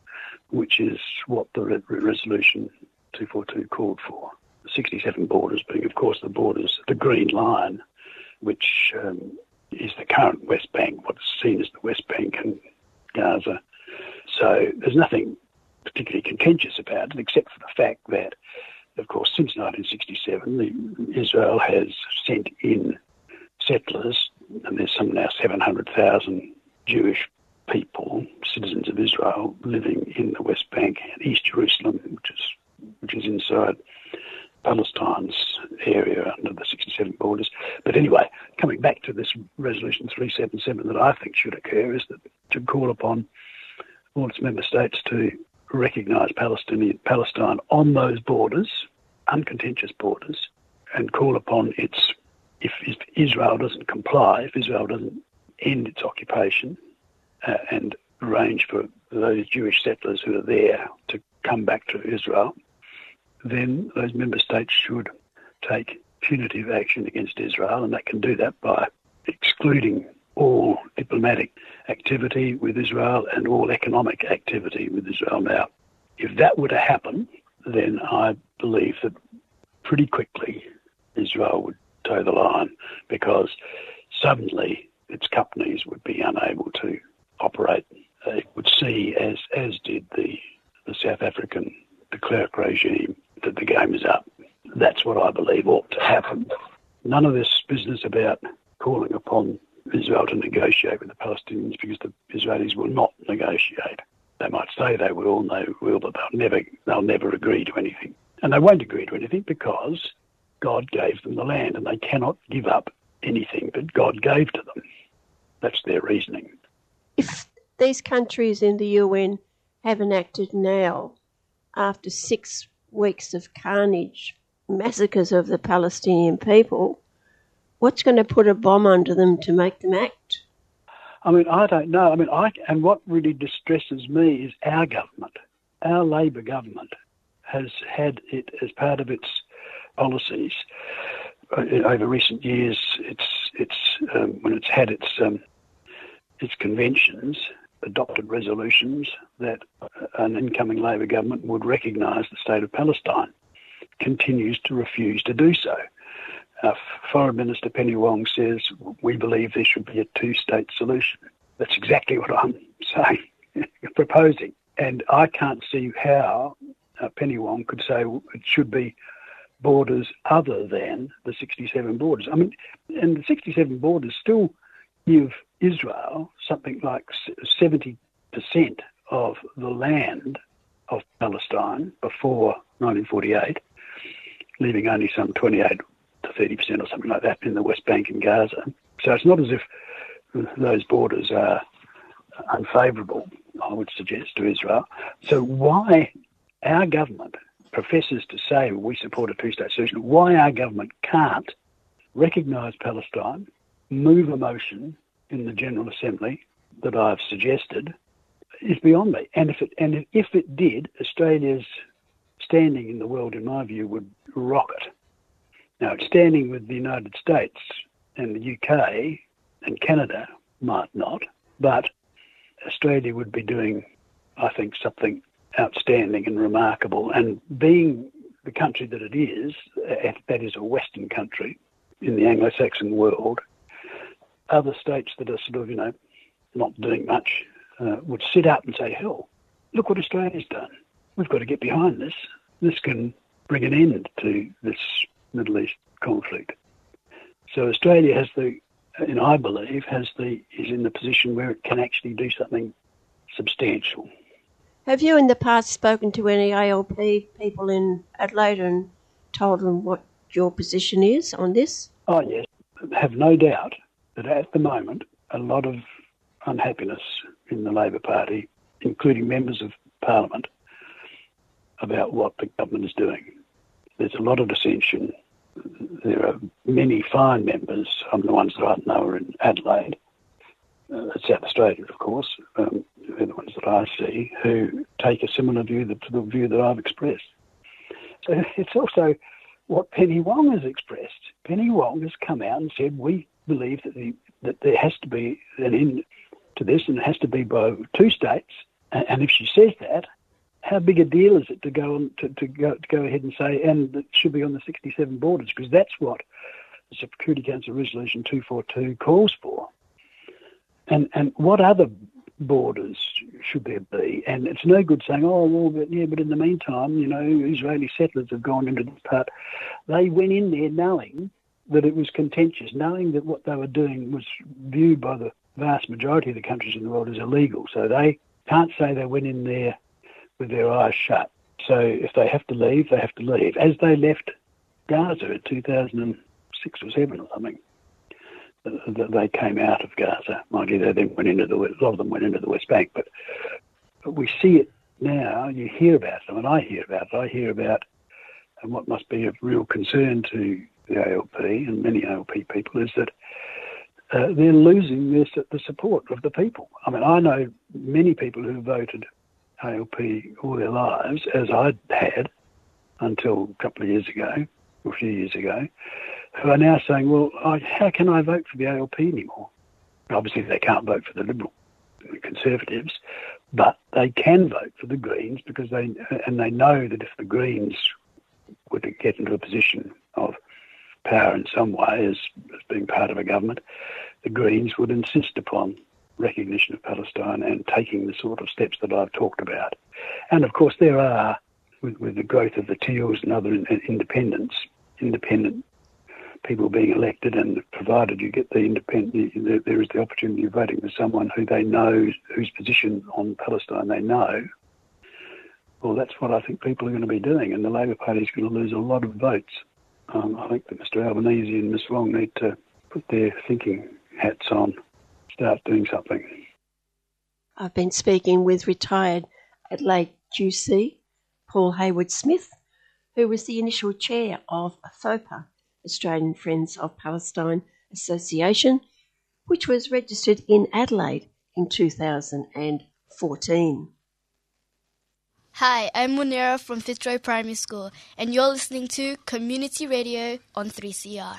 which is what the re- Resolution 242 called for. 67 borders being, of course, the borders, the Green Line, which um, is the current West Bank, what's seen as the West Bank and Gaza. So there's nothing particularly contentious about it, except for the fact that, of course, since 1967, the, Israel has sent in settlers, and there's some now 700,000 Jewish people, citizens of Israel, living in the West Bank and East Jerusalem, which is which is inside Palestine's area under the 67 borders. But anyway, coming back to this resolution 377 that I think should occur is that to call upon all its member states to recognise Palestinian Palestine on those borders, uncontentious borders, and call upon its if, if Israel doesn't comply, if Israel doesn't end its occupation uh, and arrange for those Jewish settlers who are there to come back to Israel, then those member states should take punitive action against Israel, and they can do that by excluding all diplomatic activity with Israel and all economic activity with Israel. Now, if that were to happen, then I believe that pretty quickly Israel would toe the line because suddenly its companies would be unable to operate. It would see, as as did the the South African de Klerk regime, that the game is up. Ought to happen. None of this business about calling upon Israel to negotiate with the Palestinians because the Israelis will not negotiate. They might say they will and they will, but they'll never they'll never agree to anything. And they won't agree to anything because God gave them the land and they cannot give up anything that God gave to them. That's their reasoning. If these countries in the UN haven't acted now, after six weeks of carnage, massacres of the Palestinian people, what's going to put a bomb under them to make them act? I mean, I don't know. I mean, I and what really distresses me is our government, our Labor government, has had it as part of its policies uh, over recent years. It's it's um, when it's had its um, its conventions, adopted resolutions that an incoming Labor government would recognise the state of Palestine. Continues to refuse to do so. Uh, Foreign Minister Penny Wong says, we believe there should be a two-state solution. That's exactly what I'm saying, proposing. And I can't see how uh, Penny Wong could say it should be borders other than the 67 borders. I mean, and the 67 borders still give Israel something like 70% of the land of Palestine before 1948, leaving only some 28 to 30% or something like that in the West Bank and Gaza. So it's not as if those borders are unfavourable, I would suggest, to Israel. So why our government professes to say we support a two-state solution, why our government can't recognise Palestine, move a motion in the General Assembly that I've suggested, is beyond me. And if it and if it did, Australia's standing in the world, in my view, would rocket. Now, it's standing with the United States and the UK and Canada might not, but Australia would be doing, I think, something outstanding and remarkable. And being the country that it is, that is a Western country in the Anglo Saxon world, other states that are sort of, you know, not doing much uh, would sit up and say, hell, look what Australia's done. We've got to get behind this. This can bring an end to this Middle East conflict. So Australia has the, and I believe, has the is in the position where it can actually do something substantial. Have you in the past spoken to any ALP people in Adelaide and told them what your position is on this? Oh yes, have no doubt that at the moment a lot of unhappiness in the Labor Party, including members of Parliament, about what the government is doing. There's a lot of dissension. There are many fine members. I'm the ones that I know are in Adelaide, uh, South Australia, of course. Um, they're the ones that I see who take a similar view to the view that I've expressed. So it's also what Penny Wong has expressed. Penny Wong has come out and said we believe that, the, that there has to be an end to this and it has to be by two states. And, and if she says that, how big a deal is it to go on to, to go to go ahead and say and it should be on the 67 borders because that's what the Security Council Resolution 242 calls for. And and what other borders should there be? And it's no good saying, oh well, but yeah, but in the meantime, you know, Israeli settlers have gone into this part. They went in there knowing that it was contentious, knowing that what they were doing was viewed by the vast majority of the countries in the world as illegal. So they can't say they went in there with their eyes shut. So if they have to leave, they have to leave. As they left Gaza in 2006 or 7 or something, they came out of Gaza. Mind you, they then went into the a lot of them went into the West Bank, but, but we see it now. You hear about it, and I hear about it. I hear about and what must be of real concern to the ALP and many ALP people is that uh, they're losing their, the support of the people. I mean, I know many people who voted ALP all their lives, as I had, until a couple of years ago, or a few years ago, who are now saying, well, I, how can I vote for the ALP anymore? Obviously, they can't vote for the Liberal the Conservatives, but they can vote for the Greens because they and they know that if the Greens were to get into a position of power in some way as, as being part of a government, the Greens would insist upon recognition of Palestine and taking the sort of steps that I've talked about. And of course, there are, with, with the growth of the Teals and other in, independents, independent people being elected, and provided you get the independent, there is the opportunity of voting for someone who they know, whose position on Palestine they know. Well, that's what I think people are going to be doing, and the Labor Party is going to lose a lot of votes. Um, I think that Mr Albanese and Ms Wong need to put their thinking hats on, start doing something. I've been speaking with retired Adelaide QC, Paul Heywood-Smith, who was the initial chair of FOPA, Australian Friends of Palestine Association, which was registered in Adelaide in 2014. Hi, I'm Munira from Fitzroy Primary School, and you're listening to Community Radio on 3CR.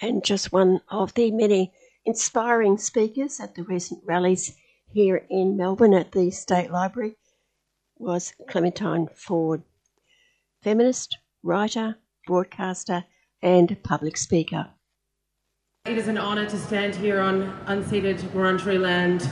And just one of the many inspiring speakers at the recent rallies here in Melbourne at the State Library was Clementine Ford, feminist, writer, broadcaster, and public speaker. It is an honour to stand here on unceded Wurundjeri land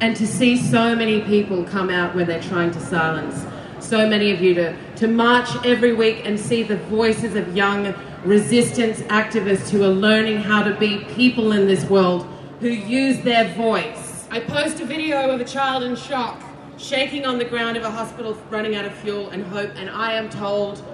and to see so many people come out where they're trying to silence. So many of you to, to march every week and see the voices of young resistance activists who are learning how to be people in this world who use their voice. I post a video of a child in shock, shaking on the ground of a hospital running out of fuel and hope, and I am told,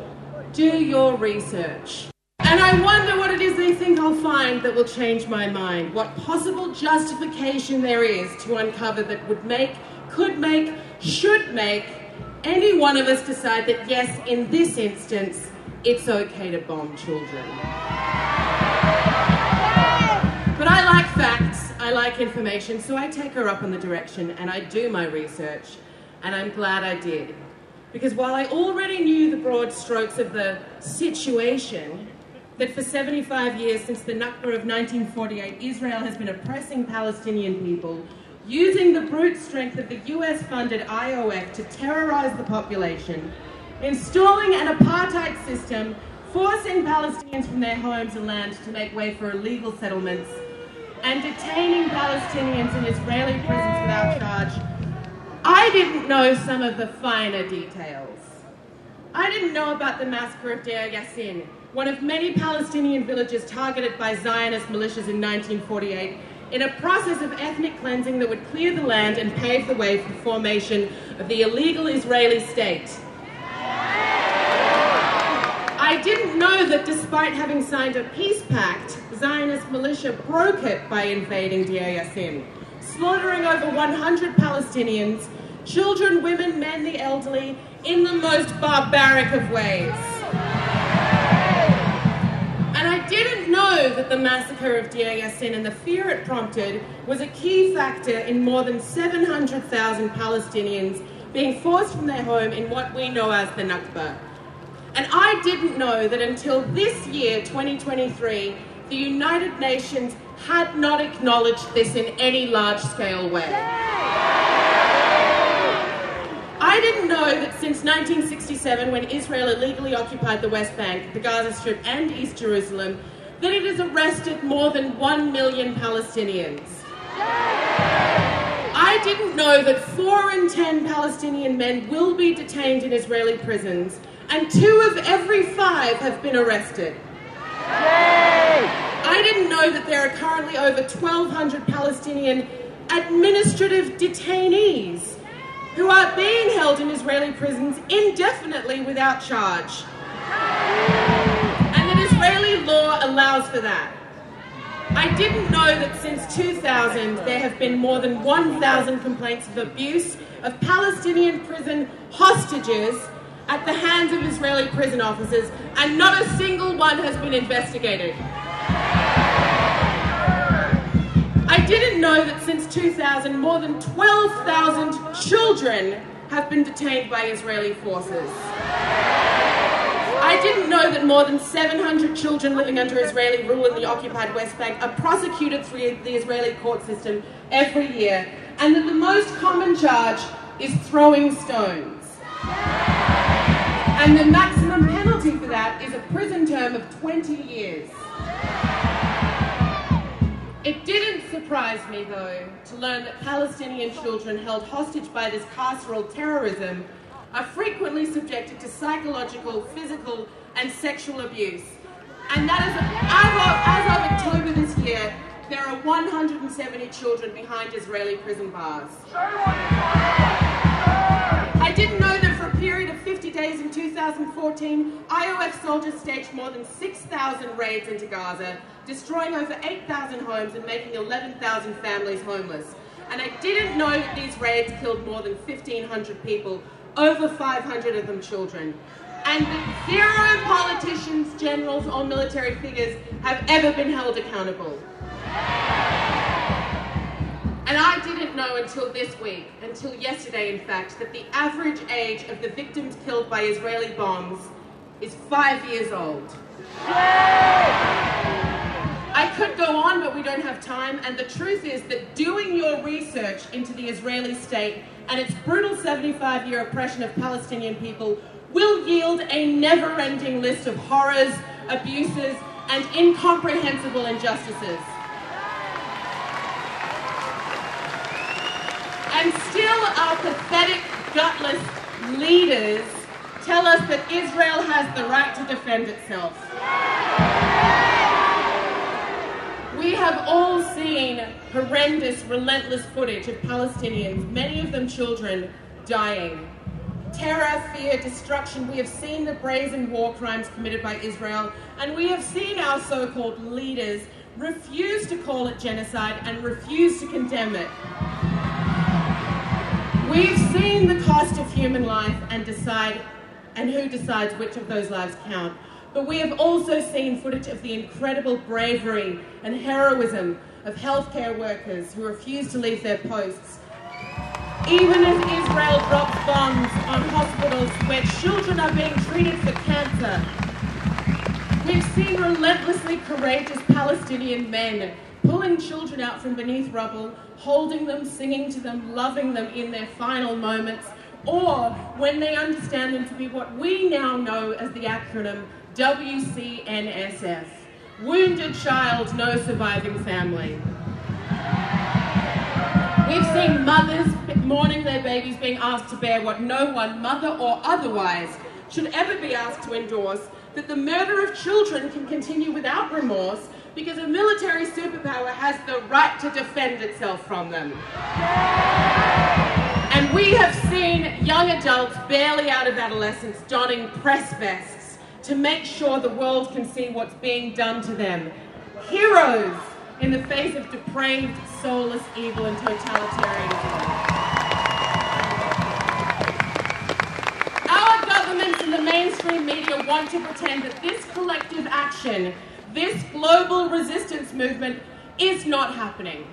do your research. And I wonder what it is they think I'll find that will change my mind. What possible justification there is to uncover that would make, could make, should make any one of us decide that, yes, in this instance, it's okay to bomb children. But I like facts, I like information, so I take her up on the direction and I do my research, and I'm glad I did. Because while I already knew the broad strokes of the situation, that for 75 years since the Nakba of 1948, Israel has been oppressing Palestinian people, using the brute strength of the US funded IOF to terrorize the population, installing an apartheid system, forcing Palestinians from their homes and land to make way for illegal settlements, and detaining Palestinians in Israeli prisons without charge. I didn't know some of the finer details. I didn't know about the massacre of Deir Yassin, one of many Palestinian villages targeted by Zionist militias in 1948 in a process of ethnic cleansing that would clear the land and pave the way for the formation of the illegal Israeli state. I didn't know that despite having signed a peace pact, Zionist militia broke it by invading Deir slaughtering over 100 Palestinians, children, women, men, the elderly, in the most barbaric of ways. And I didn't know that the massacre of Deir and the fear it prompted was a key factor in more than 700,000 Palestinians being forced from their home in what we know as the Nakba. And I didn't know that until this year, 2023, the United Nations had not acknowledged this in any large scale way. I didn't know that since 1967, when Israel illegally occupied the West Bank, the Gaza Strip, and East Jerusalem, that it has arrested more than one million Palestinians. I didn't know that four in ten Palestinian men will be detained in Israeli prisons and two of every five have been arrested. Yay! I didn't know that there are currently over 1,200 Palestinian administrative detainees who are being held in Israeli prisons indefinitely without charge. And that Israeli law allows for that. I didn't know that since 2000 there have been more than 1,000 complaints of abuse of Palestinian prison hostages at the hands of Israeli prison officers, and not a single one has been investigated. I didn't know that since 2000, more than 12,000 children have been detained by Israeli forces. I didn't know that more than 700 children living under Israeli rule in the occupied West Bank are prosecuted through the Israeli court system every year, and that the most common charge is throwing stones. And the maximum penalty for that is a prison term of 20 years. It didn't surprise me, though, to learn that Palestinian children held hostage by this carceral terrorism are frequently subjected to psychological, physical, and sexual abuse. And that is, as of, as of October this year, there are 170 children behind Israeli prison bars. I didn't know that period of 50 days in 2014, IOF soldiers staged more than 6,000 raids into Gaza, destroying over 8,000 homes and making 11,000 families homeless. And I didn't know that these raids killed more than 1,500 people, over 500 of them children. And zero politicians, generals, or military figures have ever been held accountable. And I didn't know until this week, until yesterday in fact, that the average age of the victims killed by Israeli bombs is five years old. I could go on, but we don't have time. And the truth is that doing your research into the Israeli state and its brutal 75 year oppression of Palestinian people will yield a never ending list of horrors, abuses, and incomprehensible injustices. Still, our pathetic, gutless leaders tell us that Israel has the right to defend itself. We have all seen horrendous, relentless footage of Palestinians, many of them children, dying. Terror, fear, destruction. We have seen the brazen war crimes committed by Israel, and we have seen our so called leaders refuse to call it genocide and refuse to condemn it. We've seen the cost of human life and decide and who decides which of those lives count. But we have also seen footage of the incredible bravery and heroism of healthcare workers who refuse to leave their posts. Even as Israel drops bombs on hospitals where children are being treated for cancer, we've seen relentlessly courageous Palestinian men pulling children out from beneath rubble, holding them, singing to them, loving them in their final moments, or when they understand them to be what we now know as the acronym WCNSF Wounded Child, No Surviving Family. We've seen mothers mourning their babies being asked to bear what no one, mother or otherwise, should ever be asked to endorse that the murder of children can continue without remorse because a military superpower has the right to defend itself from them. And we have seen young adults barely out of adolescence donning press vests to make sure the world can see what's being done to them. Heroes in the face of depraved, soulless evil and totalitarianism. Our governments and the mainstream media want to pretend that this collective action this global resistance movement is not happening.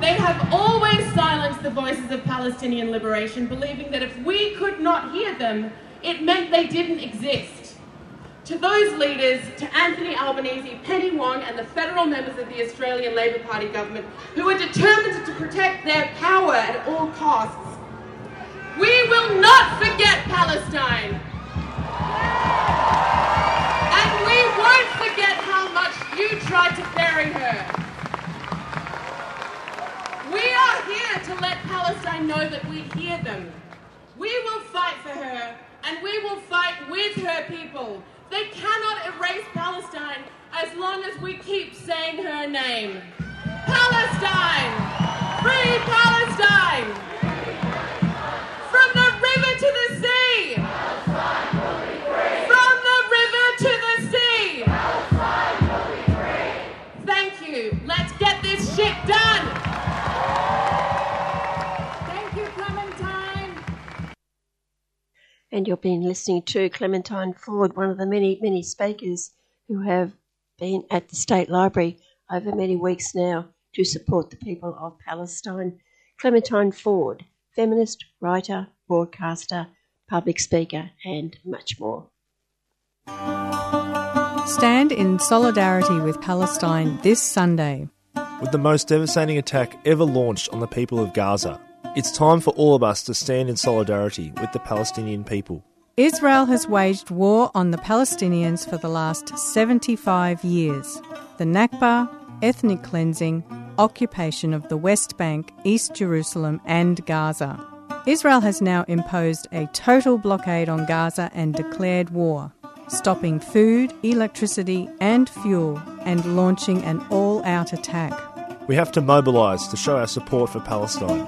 They have always silenced the voices of Palestinian liberation, believing that if we could not hear them, it meant they didn't exist. To those leaders, to Anthony Albanese, Penny Wong, and the federal members of the Australian Labor Party government who are determined to protect their power at all costs, we will not forget Palestine. Won't forget how much you tried to bury her. We are here to let Palestine know that we hear them. We will fight for her and we will fight with her people. They cannot erase Palestine as long as we keep saying her name. Palestine! Free Palestine! Shit done! Thank you, Clementine. And you've been listening to Clementine Ford, one of the many, many speakers who have been at the State Library over many weeks now to support the people of Palestine. Clementine Ford, feminist, writer, broadcaster, public speaker, and much more. Stand in solidarity with Palestine this Sunday. With the most devastating attack ever launched on the people of Gaza, it's time for all of us to stand in solidarity with the Palestinian people. Israel has waged war on the Palestinians for the last 75 years. The Nakba, ethnic cleansing, occupation of the West Bank, East Jerusalem, and Gaza. Israel has now imposed a total blockade on Gaza and declared war, stopping food, electricity, and fuel, and launching an all out attack. We have to mobilise to show our support for Palestine.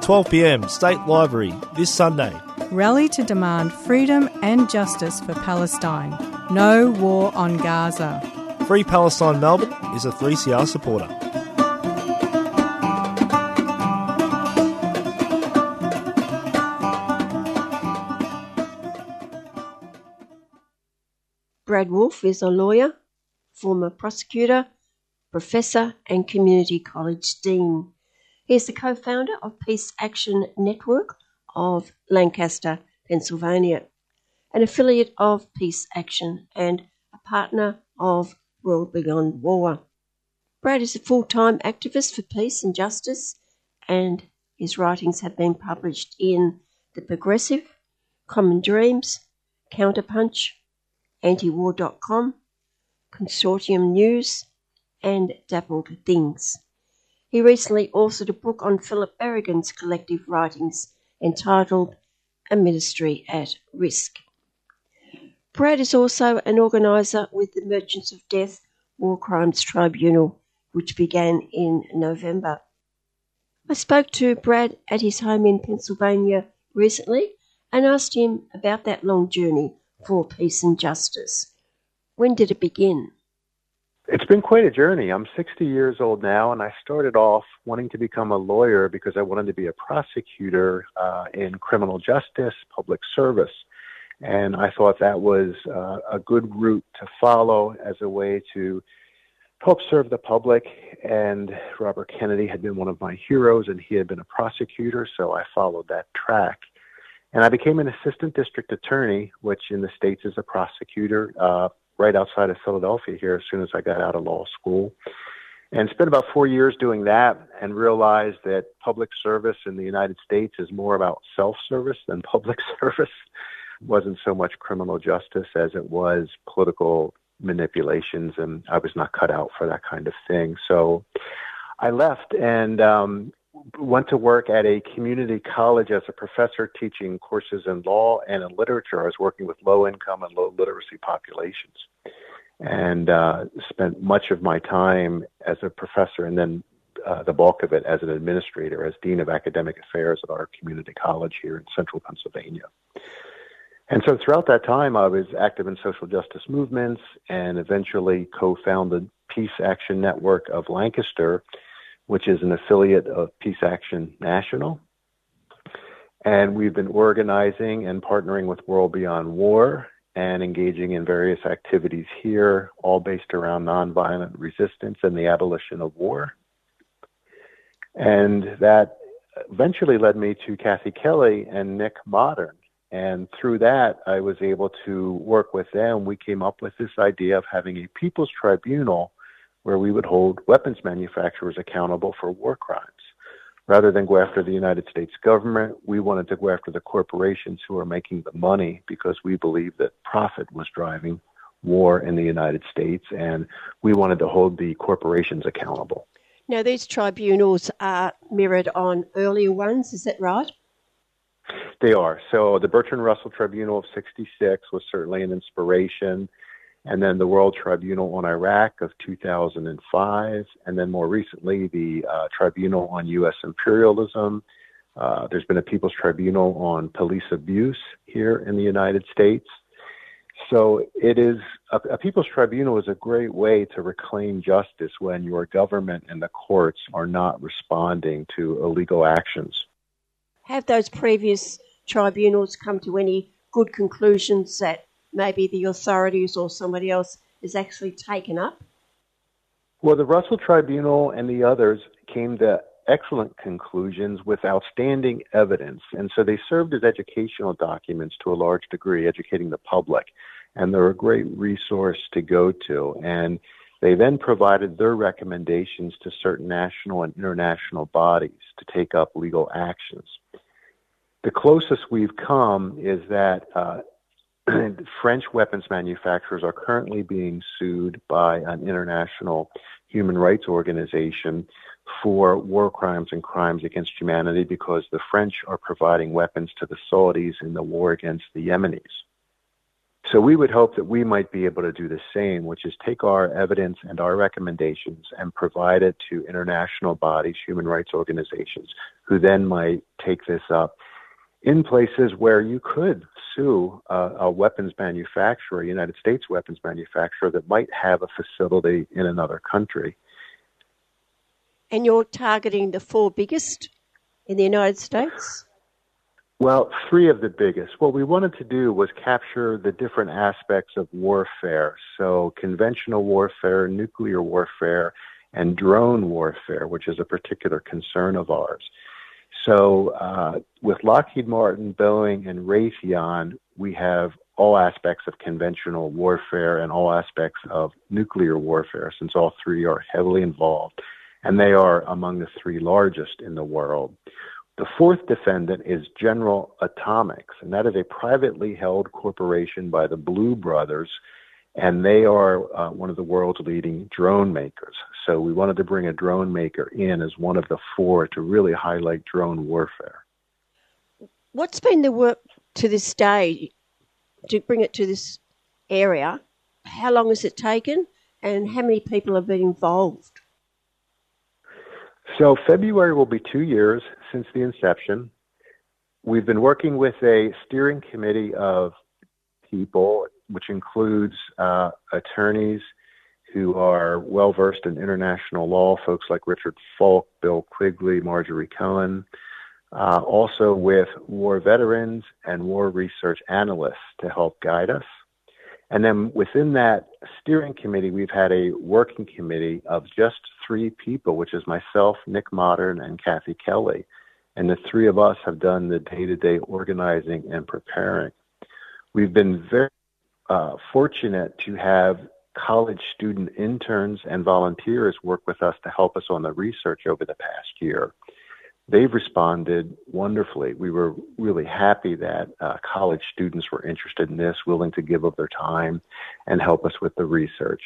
12 pm, State Library, this Sunday. Rally to demand freedom and justice for Palestine. No war on Gaza. Free Palestine Melbourne is a 3CR supporter. Brad Wolf is a lawyer, former prosecutor, professor, and community college dean. He is the co founder of Peace Action Network of Lancaster, Pennsylvania, an affiliate of Peace Action and a partner of World Beyond War. Brad is a full time activist for peace and justice, and his writings have been published in The Progressive, Common Dreams, Counterpunch, antiwar.com, Consortium News, and Dappled Things. He recently authored a book on Philip Berrigan's collective writings entitled A Ministry at Risk. Brad is also an organiser with the Merchants of Death War Crimes Tribunal, which began in November. I spoke to Brad at his home in Pennsylvania recently and asked him about that long journey for peace and justice. When did it begin? It's been quite a journey. I'm 60 years old now, and I started off wanting to become a lawyer because I wanted to be a prosecutor uh, in criminal justice, public service. And I thought that was uh, a good route to follow as a way to help serve the public. And Robert Kennedy had been one of my heroes, and he had been a prosecutor, so I followed that track. And I became an assistant district attorney, which in the States is a prosecutor, uh, right outside of Philadelphia here as soon as I got out of law school. And spent about four years doing that and realized that public service in the United States is more about self service than public service. It wasn't so much criminal justice as it was political manipulations, and I was not cut out for that kind of thing. So I left and um, went to work at a community college as a professor teaching courses in law and in literature. I was working with low income and low literacy populations and uh, spent much of my time as a professor and then uh, the bulk of it as an administrator, as Dean of Academic Affairs at our community college here in central Pennsylvania. And so throughout that time, I was active in social justice movements and eventually co founded Peace Action Network of Lancaster, which is an affiliate of Peace Action National. And we've been organizing and partnering with World Beyond War and engaging in various activities here, all based around nonviolent resistance and the abolition of war. And that eventually led me to Kathy Kelly and Nick Mottern. And through that, I was able to work with them. We came up with this idea of having a people's tribunal where we would hold weapons manufacturers accountable for war crimes. Rather than go after the United States government, we wanted to go after the corporations who are making the money because we believe that profit was driving war in the United States, and we wanted to hold the corporations accountable. Now, these tribunals are mirrored on earlier ones, is that right? They are. So, the Bertrand Russell Tribunal of 66 was certainly an inspiration and then the World Tribunal on Iraq of 2005, and then more recently the uh, Tribunal on U.S. Imperialism. Uh, there's been a People's Tribunal on police abuse here in the United States. So it is a, a People's Tribunal is a great way to reclaim justice when your government and the courts are not responding to illegal actions. Have those previous tribunals come to any good conclusions that maybe the authorities or somebody else is actually taken up? Well, the Russell Tribunal and the others came to excellent conclusions with outstanding evidence. And so they served as educational documents to a large degree, educating the public. And they're a great resource to go to. And they then provided their recommendations to certain national and international bodies to take up legal actions. The closest we've come is that uh, French weapons manufacturers are currently being sued by an international human rights organization for war crimes and crimes against humanity because the French are providing weapons to the Saudis in the war against the Yemenis. So we would hope that we might be able to do the same, which is take our evidence and our recommendations and provide it to international bodies, human rights organizations, who then might take this up in places where you could sue uh, a weapons manufacturer, a United States weapons manufacturer that might have a facility in another country. And you're targeting the four biggest in the United States? Well, three of the biggest. What we wanted to do was capture the different aspects of warfare. So, conventional warfare, nuclear warfare, and drone warfare, which is a particular concern of ours. So, uh, with Lockheed Martin, Boeing, and Raytheon, we have all aspects of conventional warfare and all aspects of nuclear warfare, since all three are heavily involved. And they are among the three largest in the world. The fourth defendant is General Atomics, and that is a privately held corporation by the Blue Brothers, and they are uh, one of the world's leading drone makers. So we wanted to bring a drone maker in as one of the four to really highlight drone warfare. What's been the work to this day to bring it to this area? How long has it taken, and how many people have been involved? So February will be two years since the inception. We've been working with a steering committee of people, which includes uh, attorneys who are well versed in international law, folks like Richard Falk, Bill Quigley, Marjorie Cohn, uh, also with war veterans and war research analysts to help guide us. And then within that steering committee, we've had a working committee of just three people, which is myself, Nick Mottern, and Kathy Kelly. And the three of us have done the day to day organizing and preparing. We've been very uh, fortunate to have college student interns and volunteers work with us to help us on the research over the past year they've responded wonderfully. We were really happy that uh, college students were interested in this, willing to give of their time and help us with the research.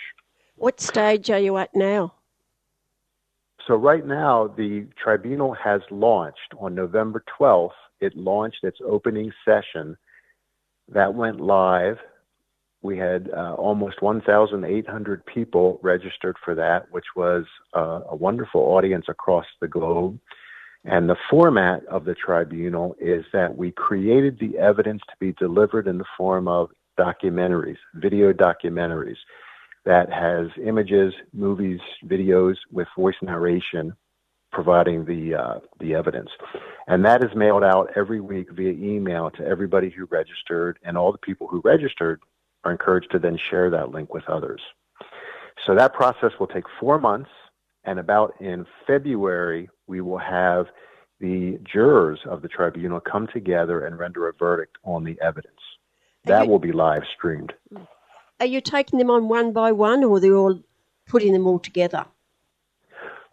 What stage are you at now? So, right now, the tribunal has launched on November 12th. It launched its opening session that went live. We had uh, almost 1,800 people registered for that, which was uh, a wonderful audience across the globe. And the format of the tribunal is that we created the evidence to be delivered in the form of documentaries, video documentaries that has images, movies, videos with voice narration providing the uh, the evidence. And that is mailed out every week via email to everybody who registered and all the people who registered are encouraged to then share that link with others. So that process will take 4 months and about in February, we will have the jurors of the tribunal come together and render a verdict on the evidence. That you, will be live streamed. Are you taking them on one by one, or are they all putting them all together?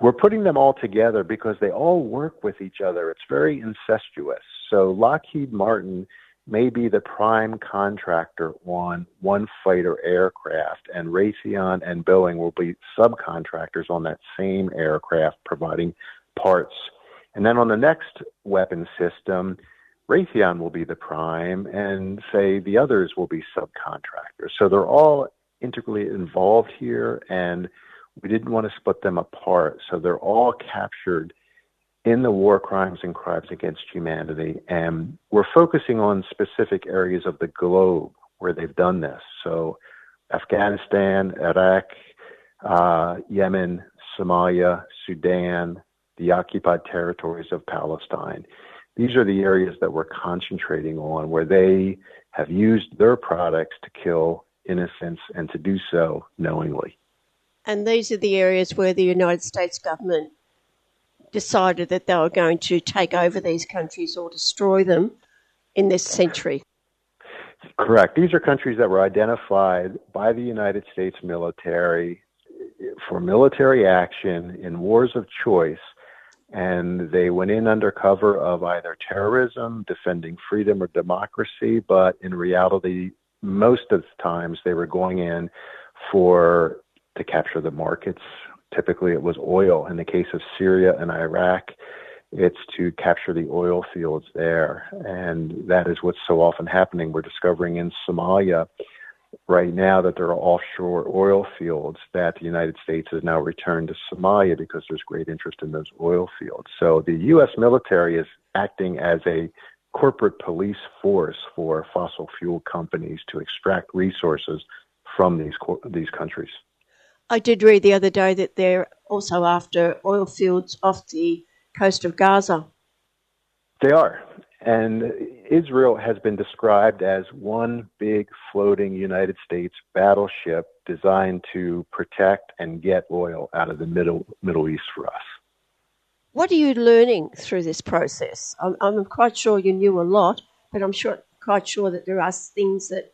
We're putting them all together because they all work with each other. It's very incestuous. So Lockheed Martin may be the prime contractor on one fighter aircraft, and Raytheon and Boeing will be subcontractors on that same aircraft, providing parts. And then on the next weapon system, Raytheon will be the prime, and say the others will be subcontractors. So they're all integrally involved here, and we didn't want to split them apart. So they're all captured in the war crimes and crimes against humanity. And we're focusing on specific areas of the globe where they've done this. So Afghanistan, Iraq, uh, Yemen, Somalia, Sudan, the occupied territories of Palestine. These are the areas that we're concentrating on where they have used their products to kill innocents and to do so knowingly. And these are the areas where the United States government decided that they were going to take over these countries or destroy them in this century. Correct. These are countries that were identified by the United States military for military action in wars of choice, and they went in under cover of either terrorism, defending freedom, or democracy, but in reality, most of the times they were going in for to capture the markets. Typically, it was oil. In the case of Syria and Iraq, it's to capture the oil fields there. And that is what's so often happening. We're discovering in Somalia right now that there are offshore oil fields that the United States has now returned to Somalia because there's great interest in those oil fields. So the U.S. military is acting as a corporate police force for fossil fuel companies to extract resources from these these countries. I did read the other day that they're also after oil fields off the coast of Gaza. They are. And Israel has been described as one big floating United States battleship designed to protect and get oil out of the Middle Middle East for us. What are you learning through this process? I'm, I'm quite sure you knew a lot, but I'm sure quite sure that there are things that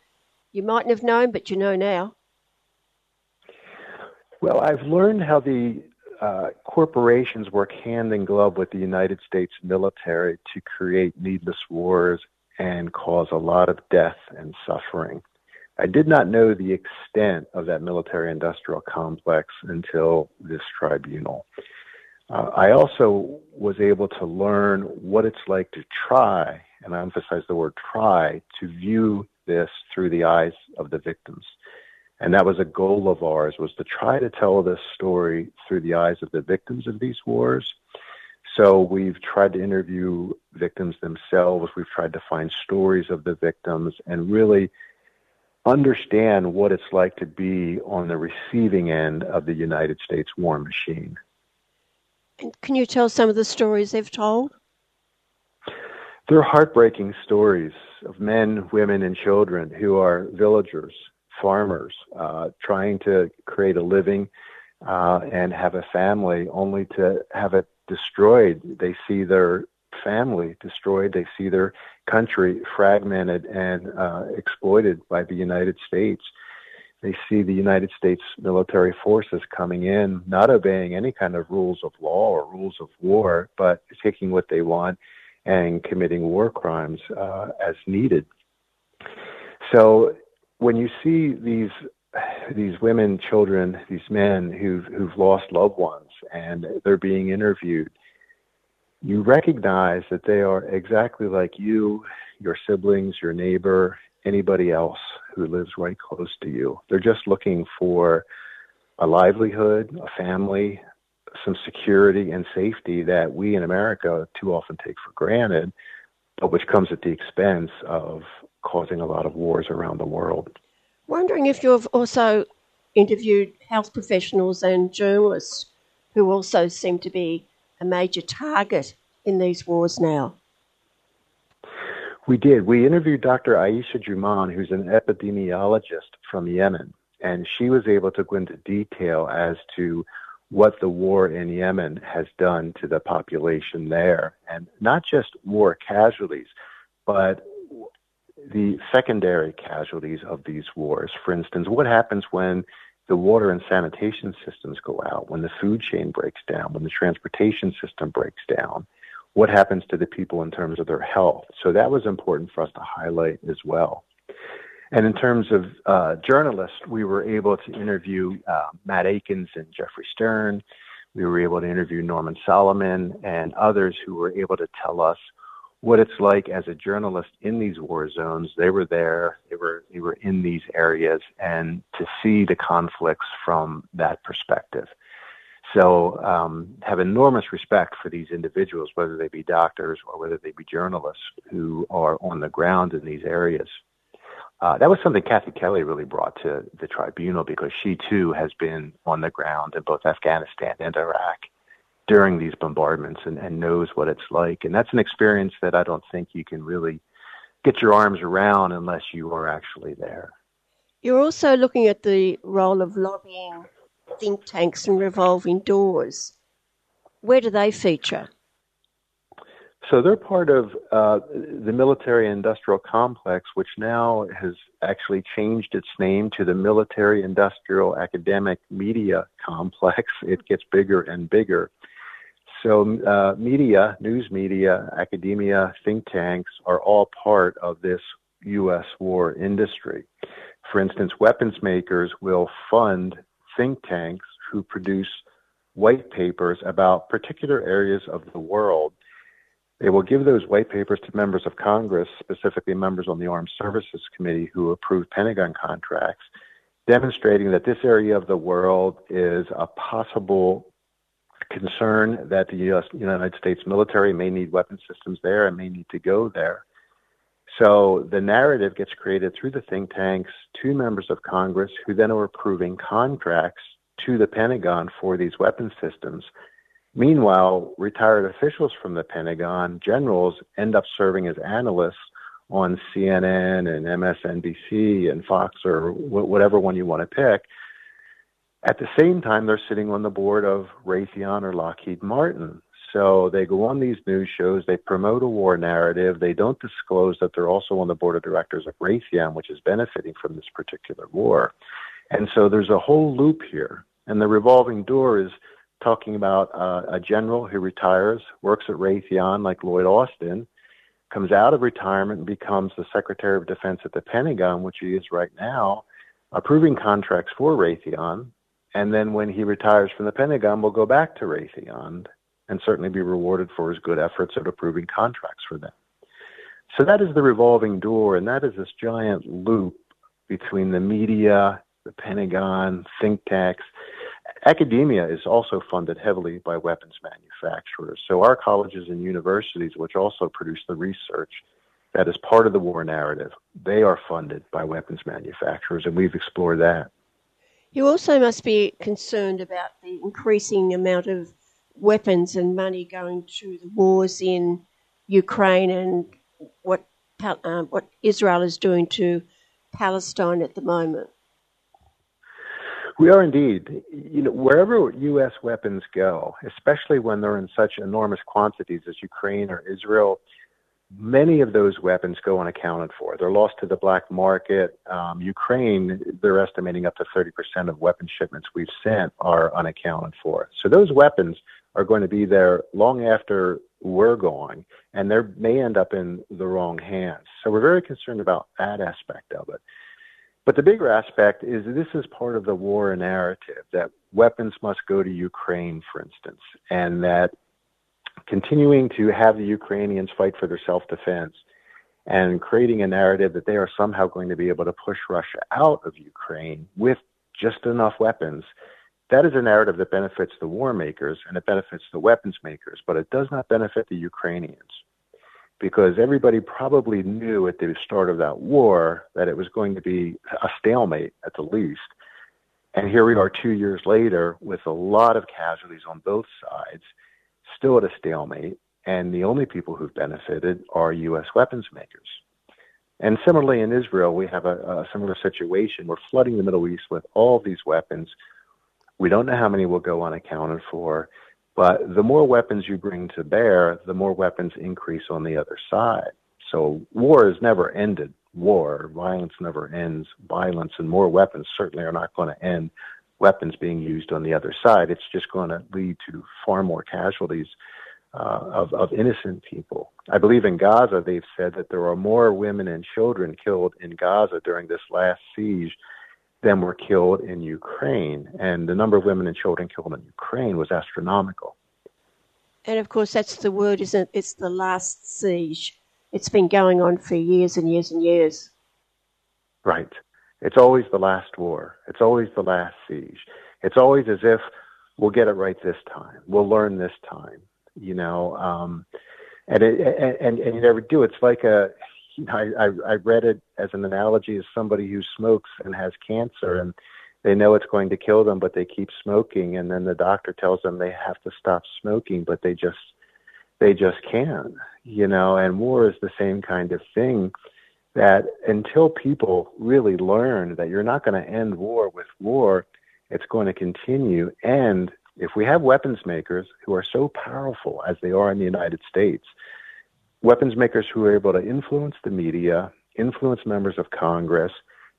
you mightn't have known, but you know now. Well, I've learned how the uh, corporations work hand in glove with the United States military to create needless wars and cause a lot of death and suffering. I did not know the extent of that military industrial complex until this tribunal. Uh, I also was able to learn what it's like to try, and I emphasize the word try, to view this through the eyes of the victims and that was a goal of ours was to try to tell this story through the eyes of the victims of these wars. So we've tried to interview victims themselves. We've tried to find stories of the victims and really understand what it's like to be on the receiving end of the united states war machine. And can you tell some of the stories they've told? They're heartbreaking stories of men women and children who are villagers farmers uh, trying to create a living uh, and have a family, only to have it destroyed. They see their family destroyed. They see their country fragmented and uh, exploited by the United States. They see the United States military forces coming in, not obeying any kind of rules of law or rules of war, but taking what they want and committing war crimes uh, as needed. So when you see these these women, children, these men who've who've lost loved ones, and they're being interviewed, you recognize that they are exactly like you, your siblings, your neighbor, anybody else who lives right close to you. They're just looking for a livelihood, a family, some security and safety that we in America too often take for granted, but which comes at the expense of causing a lot of wars around the world. Wondering if you've also interviewed health professionals and journalists who also seem to be a major target in these wars now. We did. We interviewed Dr. Aisha Jumaan, who's an epidemiologist from Yemen, and she was able to go into detail as to what the war in Yemen has done to the population there, and not just war casualties, but the secondary casualties of these wars. For instance, what happens when the water and sanitation systems go out, when the food chain breaks down, when the transportation system breaks down? What happens to the people in terms of their health? So that was important for us to highlight as well. And in terms of uh, journalists, we were able to interview uh, Matt Aikins and Jeffrey Stern. We were able to interview Norman Solomon and others who were able to tell us what it's like as a journalist in these war zones. They were there, they were they were in these areas, and to see the conflicts from that perspective. So, um, have enormous respect for these individuals, whether they be doctors or whether they be journalists who are on the ground in these areas. Uh, that was something Kathy Kelly really brought to the tribunal because she too has been on the ground in both Afghanistan and Iraq during these bombardments and, and knows what it's like. And that's an experience that I don't think you can really get your arms around unless you are actually there. You're also looking at the role of lobbying think tanks and revolving doors. where do they feature? So they're part of uh, the military industrial complex, which now has actually changed its name to the military industrial academic media complex. It gets bigger and bigger. So, uh, media, news media, academia, think tanks are all part of this U.S. war industry. For instance, weapons makers will fund think tanks who produce white papers about particular areas of the world they will give those white papers to members of Congress, specifically members on the Armed Services Committee who approve Pentagon contracts, demonstrating that this area of the world is a possible concern that the US, United States military may need weapon systems there and may need to go there. So the narrative gets created through the think tanks to members of Congress who then are approving contracts to the Pentagon for these weapon systems. Meanwhile, retired officials from the Pentagon, generals, end up serving as analysts on CNN and MSNBC and Fox or whatever one you want to pick. At the same time, they're sitting on the board of Raytheon or Lockheed Martin. So they go on these news shows, they promote a war narrative, they don't disclose that they're also on the board of directors of Raytheon, which is benefiting from this particular war. And so there's a whole loop here. And the revolving door is talking about uh, a general who retires, works at Raytheon like Lloyd Austin, comes out of retirement and becomes the Secretary of Defense at the Pentagon, which he is right now, approving contracts for Raytheon. And then when he retires from the Pentagon, will go back to Raytheon and certainly be rewarded for his good efforts at approving contracts for them. So that is the revolving door, and that is this giant loop between the media, the Pentagon, think tanks, Academia is also funded heavily by weapons manufacturers. So our colleges and universities, which also produce the research that is part of the war narrative, they are funded by weapons manufacturers, and we've explored that. You also must be concerned about the increasing amount of weapons and money going to the wars in Ukraine and what uh, what Israel is doing to Palestine at the moment. We are indeed. You know, wherever U.S. weapons go, especially when they're in such enormous quantities as Ukraine or Israel, many of those weapons go unaccounted for. They're lost to the black market. Um, Ukraine, they're estimating up to 30% of weapon shipments we've sent are unaccounted for. So those weapons are going to be there long after we're gone, and they may end up in the wrong hands. So we're very concerned about that aspect of it. But the bigger aspect is this is part of the war narrative that weapons must go to Ukraine, for instance, and that continuing to have the Ukrainians fight for their self defense and creating a narrative that they are somehow going to be able to push Russia out of Ukraine with just enough weapons. That is a narrative that benefits the war makers and it benefits the weapons makers, but it does not benefit the Ukrainians because everybody probably knew at the start of that war that it was going to be a stalemate at the least. And here we are two years later with a lot of casualties on both sides, still at a stalemate. And the only people who've benefited are U.S. weapons makers. And similarly in Israel, we have a, a similar situation. We're flooding the Middle East with all these weapons. We don't know how many will go unaccounted for. But the more weapons you bring to bear, the more weapons increase on the other side. So war is never ended war. Violence never ends violence, and more weapons certainly are not going to end weapons being used on the other side. It's just going to lead to far more casualties uh, of, of innocent people. I believe in Gaza, they've said that there are more women and children killed in Gaza during this last siege than were killed in Ukraine. And the number of women and children killed in Ukraine was astronomical. And of course, that's the word, isn't it? It's the last siege. It's been going on for years and years and years. Right. It's always the last war. It's always the last siege. It's always as if we'll get it right this time. We'll learn this time. You know, um, and it, and and you never do. It's like a you know, I, I, I read it as an analogy as somebody who smokes and has cancer and they know it's going to kill them, but they keep smoking. And then the doctor tells them they have to stop smoking, but they just, they just can't, you know, and war is the same kind of thing that until people really learn that you're not going to end war with war, it's going to continue. And If we have weapons makers who are so powerful as they are in the United States, weapons makers who are able to influence the media, influence members of Congress,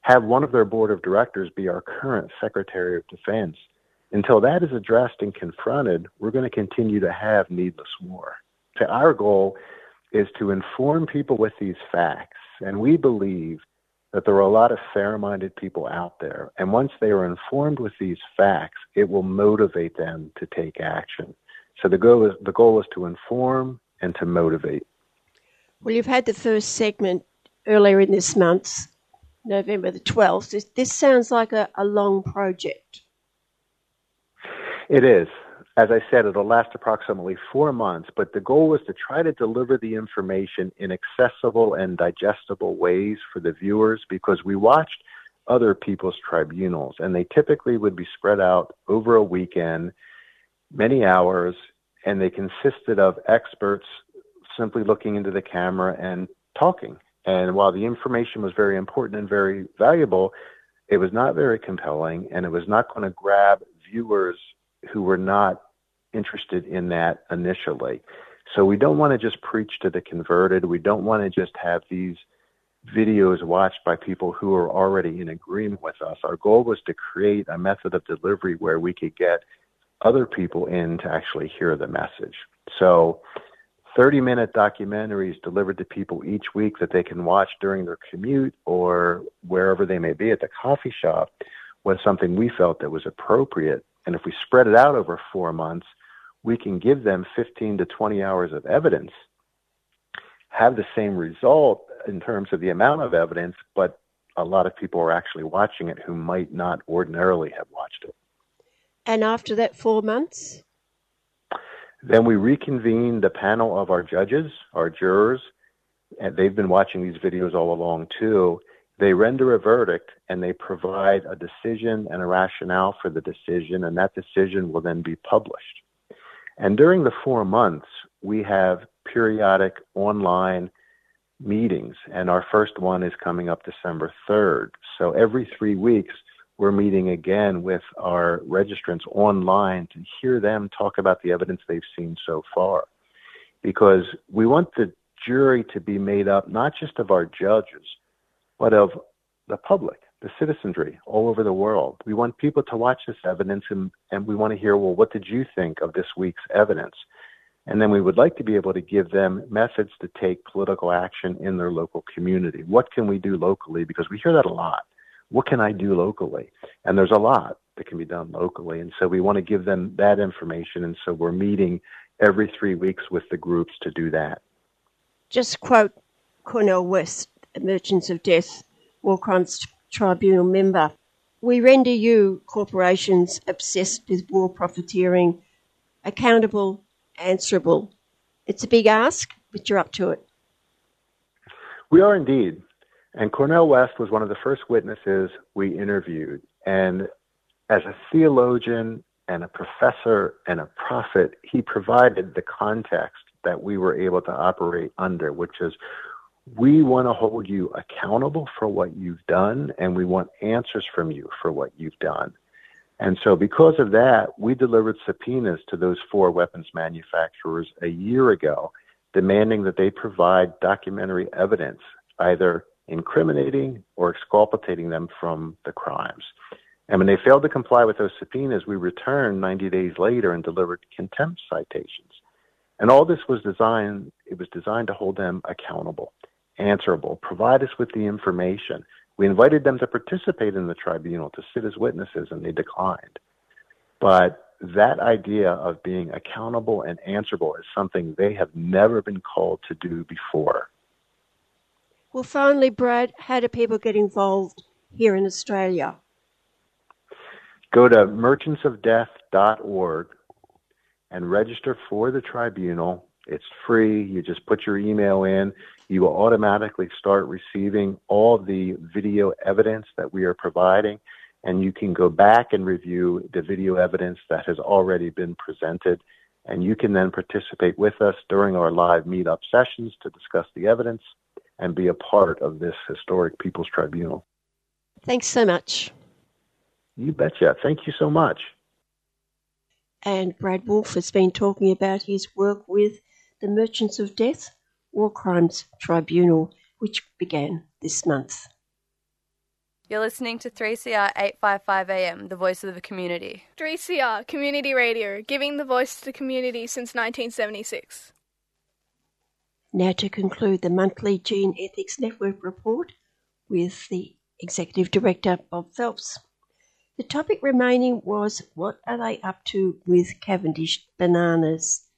have one of their board of directors be our current Secretary of Defense. Until that is addressed and confronted, we're going to continue to have needless war. So our goal is to inform people with these facts, and we believe that there are a lot of fair minded people out there. And once they are informed with these facts, it will motivate them to take action. So the goal is, the goal is to inform and to motivate. Well, you've had the first segment earlier in this month, November the 12th. This, this sounds like a, a long project. It is as I said, it'll last approximately four months, but the goal was to try to deliver the information in accessible and digestible ways for the viewers because we watched other people's tribunals and they typically would be spread out over a weekend, many hours, and they consisted of experts simply looking into the camera and talking. And while the information was very important and very valuable, it was not very compelling and it was not going to grab viewers who were not interested in that initially. So we don't want to just preach to the converted. We don't want to just have these videos watched by people who are already in agreement with us. Our goal was to create a method of delivery where we could get other people in to actually hear the message. So 30 minute documentaries delivered to people each week that they can watch during their commute or wherever they may be at the coffee shop was something we felt that was appropriate. And if we spread it out over four months, we can give them 15 to 20 hours of evidence, have the same result in terms of the amount of evidence, but a lot of people are actually watching it who might not ordinarily have watched it. And after that four months? Then we reconvene the panel of our judges, our jurors, and they've been watching these videos all along too. They render a verdict and they provide a decision and a rationale for the decision, and that decision will then be published. And during the four months, we have periodic online meetings, and our first one is coming up December 3rd. So every three weeks, we're meeting again with our registrants online to hear them talk about the evidence they've seen so far. Because we want the jury to be made up not just of our judges, but of the public the citizenry all over the world. We want people to watch this evidence and, and we want to hear, well, what did you think of this week's evidence? And then we would like to be able to give them methods to take political action in their local community. What can we do locally? Because we hear that a lot. What can I do locally? And there's a lot that can be done locally. And so we want to give them that information. And so we're meeting every three weeks with the groups to do that. Just quote Cornel West, Merchants of Death, War Crimes Tribunal member. We render you, corporations obsessed with war profiteering, accountable, answerable. It's a big ask, but you're up to it. We are indeed. And Cornel West was one of the first witnesses we interviewed. And as a theologian and a professor and a prophet, he provided the context that we were able to operate under, which is we want to hold you accountable for what you've done, and we want answers from you for what you've done. And so, because of that, we delivered subpoenas to those four weapons manufacturers a year ago, demanding that they provide documentary evidence, either incriminating or exculpating them from the crimes. And when they failed to comply with those subpoenas, we returned 90 days later and delivered contempt citations. And all this was designed, it was designed to hold them accountable answerable. Provide us with the information. We invited them to participate in the tribunal to sit as witnesses, and they declined. But that idea of being accountable and answerable is something they have never been called to do before. Well, finally, Brad, how do people get involved here in Australia? Go to merchantsofdeath.org and register for the tribunal. It's free. You just put your email in you will automatically start receiving all the video evidence that we are providing, and you can go back and review the video evidence that has already been presented. And you can then participate with us during our live meetup sessions to discuss the evidence and be a part of this historic People's Tribunal. Thanks so much. You betcha. Thank you so much. And Brad Wolf has been talking about his work with the Merchants of Death War Crimes Tribunal, which began this month. You're listening to 3CR 855 AM, the voice of the community. 3CR Community Radio, giving the voice to the community since 1976. Now to conclude the monthly GeneEthics Network report with the Executive Director Bob Phelps. The topic remaining was what are they up to with Cavendish bananas?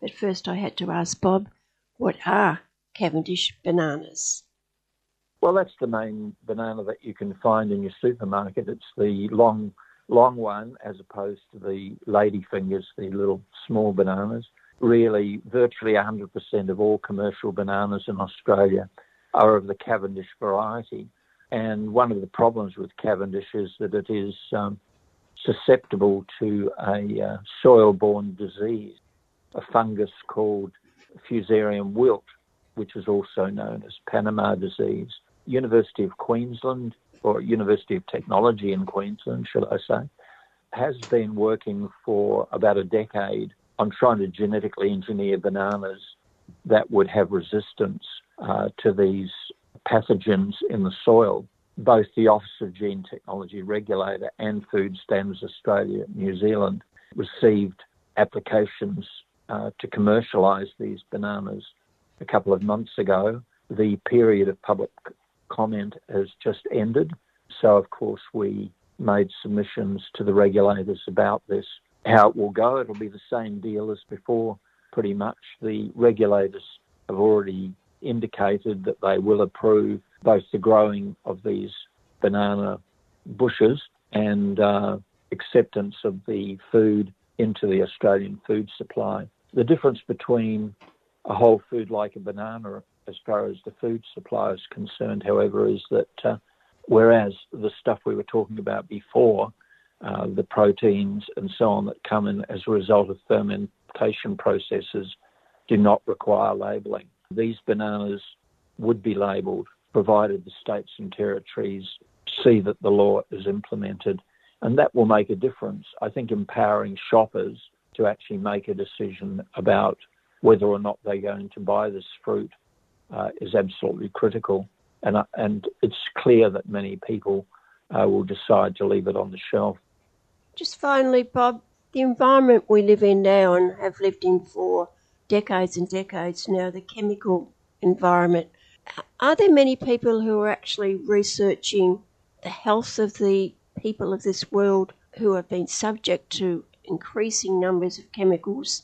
But first I had to ask Bob, what are Cavendish bananas? Well, that's the main banana that you can find in your supermarket. It's the long, long one as opposed to the lady fingers, the little small bananas. Really, virtually 100% of all commercial bananas in Australia are of the Cavendish variety. And one of the problems with Cavendish is that it is um, susceptible to a uh, soil borne disease, a fungus called Fusarium wilt, which is also known as Panama disease. University of Queensland, or University of Technology in Queensland, should I say, has been working for about a decade on trying to genetically engineer bananas that would have resistance uh, to these pathogens in the soil. Both the Office of Gene Technology Regulator and Food Standards Australia New Zealand received applications uh, to commercialise these bananas a couple of months ago. The period of public comment has just ended, so of course we made submissions to the regulators about this. How it will go, it'll be the same deal as before, pretty much. The regulators have already indicated that they will approve both the growing of these banana bushes and uh, acceptance of the food into the Australian food supply. The difference between a whole food like a banana, as far as the food supply is concerned, however, is that uh, whereas the stuff we were talking about before, uh, the proteins and so on that come in as a result of fermentation processes, do not require labelling. These bananas would be labelled provided the states and territories see that the law is implemented. And that will make a difference. I think empowering shoppers to actually make a decision about whether or not they're going to buy this fruit uh, is absolutely critical. And, uh, and it's clear that many people uh, will decide to leave it on the shelf. Just finally, Bob, the environment we live in now and have lived in for decades and decades now, the chemical environment, are there many people who are actually researching the health of the people of this world who have been subject to increasing numbers of chemicals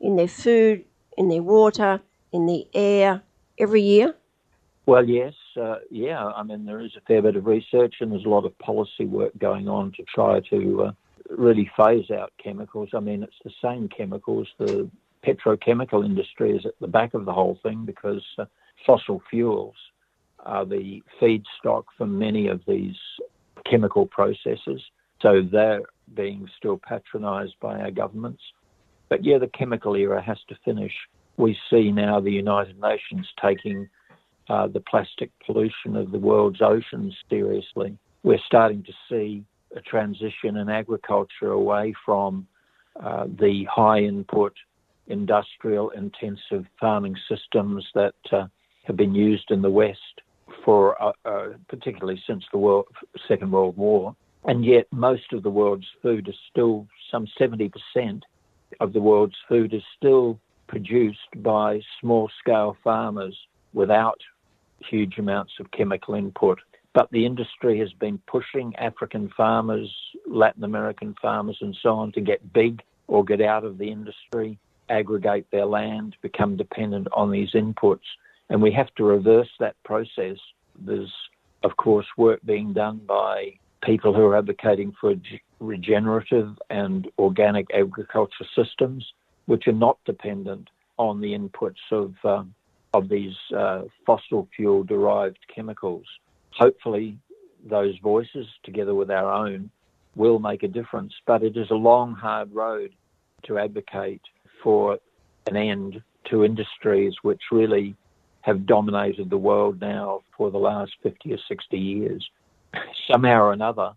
in their food, in their water, in the air every year? Well, yes, uh, yeah. I mean, there is a fair bit of research and there's a lot of policy work going on to try to uh, really phase out chemicals. I mean, it's the same chemicals. The petrochemical industry is at the back of the whole thing because uh, fossil fuels are the feedstock for many of these chemical processes. So they're being still patronised by our governments. But yeah, the chemical era has to finish. We see now the United Nations taking uh, the plastic pollution of the world's oceans seriously. We're starting to see a transition in agriculture away from uh, the high input industrial intensive farming systems that uh, have been used in the West for uh, uh, particularly since the world, Second World War, and yet most of the world's food is still some 70% of the world's food is still produced by small scale farmers without huge amounts of chemical input. But the industry has been pushing African farmers, Latin American farmers, and so on to get big or get out of the industry, aggregate their land, become dependent on these inputs. And we have to reverse that process. There's, of course, work being done by people who are advocating for regenerative and organic agriculture systems, which are not dependent on the inputs of, uh, of these uh, fossil fuel derived chemicals. Hopefully, those voices, together with our own, will make a difference. But it is a long, hard road to advocate for an end to industries which really have dominated the world now for the last 50 or 60 years. Somehow or another,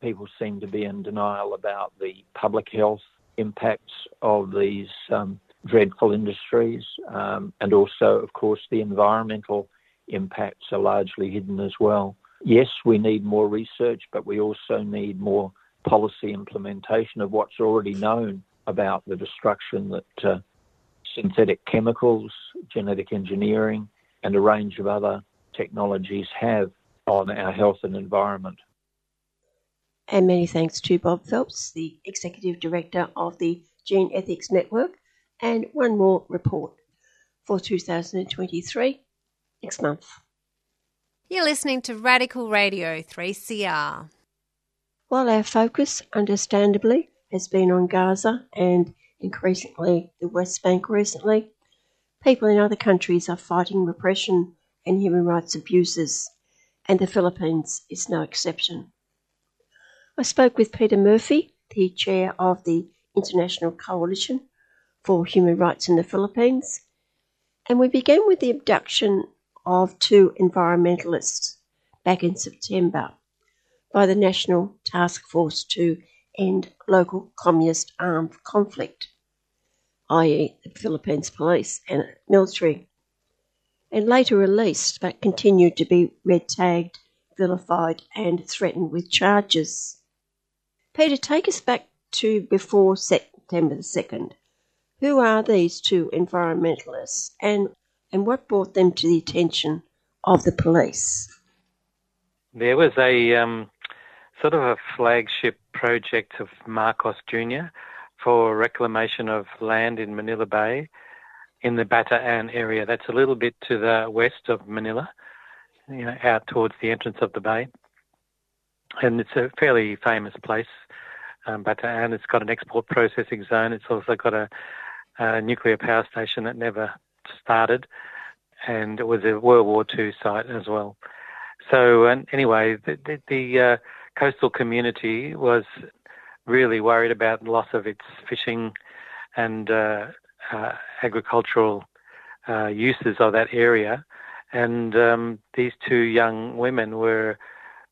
people seem to be in denial about the public health impacts of these um, dreadful industries, um, and also, of course, the environmental impacts are largely hidden as well. Yes, we need more research, but we also need more policy implementation of what's already known about the destruction that uh, synthetic chemicals, genetic engineering, and a range of other technologies have on our health and environment. And many thanks to Bob Phelps, the Executive Director of the GeneEthics Network, and one more report for 2023 next month. You're listening to Radical Radio 3CR. While our focus, understandably, has been on Gaza and increasingly the West Bank recently, people in other countries are fighting repression and human rights abuses, and the Philippines is no exception. I spoke with Peter Murphy, the chair of the International Coalition for Human Rights in the Philippines, and we began with the abduction of two environmentalists back in September by the National Task Force to End Local Communist Armed Conflict, i.e., the Philippines police and military, and later released but continued to be red tagged, vilified, and threatened with charges. Peter, take us back to before September the 2nd. Who are these two environmentalists and and what brought them to the attention of the police? There was a um, sort of a flagship project of Marcos Jr. for reclamation of land in Manila Bay in the Bataan area. That's a little bit to the west of Manila, you know, out towards the entrance of the bay. And it's a fairly famous place, um, Bataan. It's got an export processing zone. It's also got a, a nuclear power station that never started, and it was a World War II site as well. So and anyway, the, the, the uh, coastal community was really worried about the loss of its fishing and uh, uh, agricultural uh, uses of that area. And um, these two young women were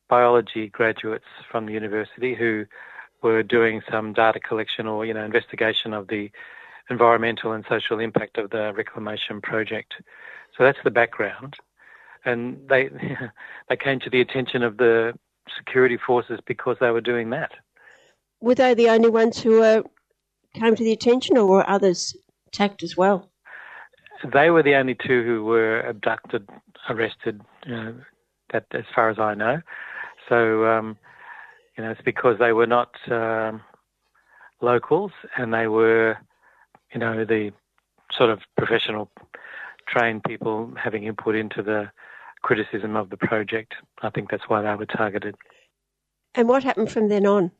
biology graduates from the university who were doing some data collection or you know investigation of the environmental and social impact of the reclamation project. So that's the background. And they they came to the attention of the security forces because they were doing that. Were they the only ones who uh, came to the attention, or were others attacked as well? They were the only two who were abducted, arrested. That, as far as I know. So, um, you know, it's because they were not um, locals and they were you know, the sort of professional trained people having input into the criticism of the project. I think that's why they were targeted. And what happened from then on?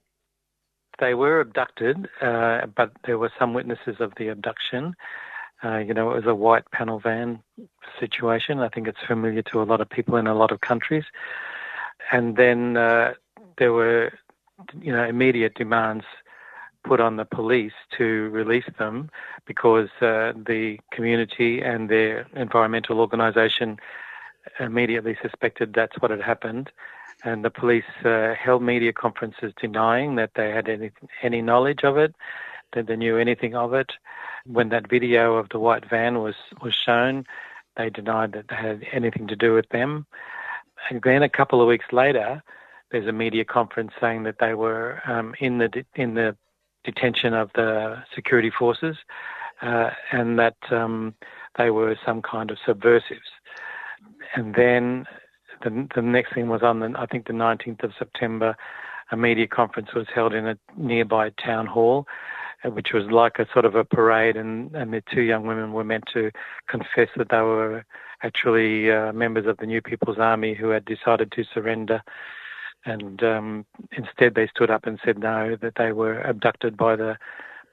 They were abducted, uh, but there were some witnesses of the abduction. Uh, you know, it was a white panel van situation. I think it's familiar to a lot of people in a lot of countries. And then uh, there were, you know, immediate demands put on the police to release them because uh, the community and their environmental organisation immediately suspected that's what had happened. And the police uh, held media conferences denying that they had any, any knowledge of it, that they knew anything of it. When that video of the white van was, was shown, they denied that they had anything to do with them. And then a couple of weeks later, there's a media conference saying that they were um, in the in the detention of the security forces uh, and that um, they were some kind of subversives. And then the, the next thing was on the, I think the 19th of September, a media conference was held in a nearby town hall, uh, which was like a sort of a parade, and, and the two young women were meant to confess that they were actually uh, members of the New People's Army who had decided to surrender and um, instead they stood up and said no, that they were abducted by the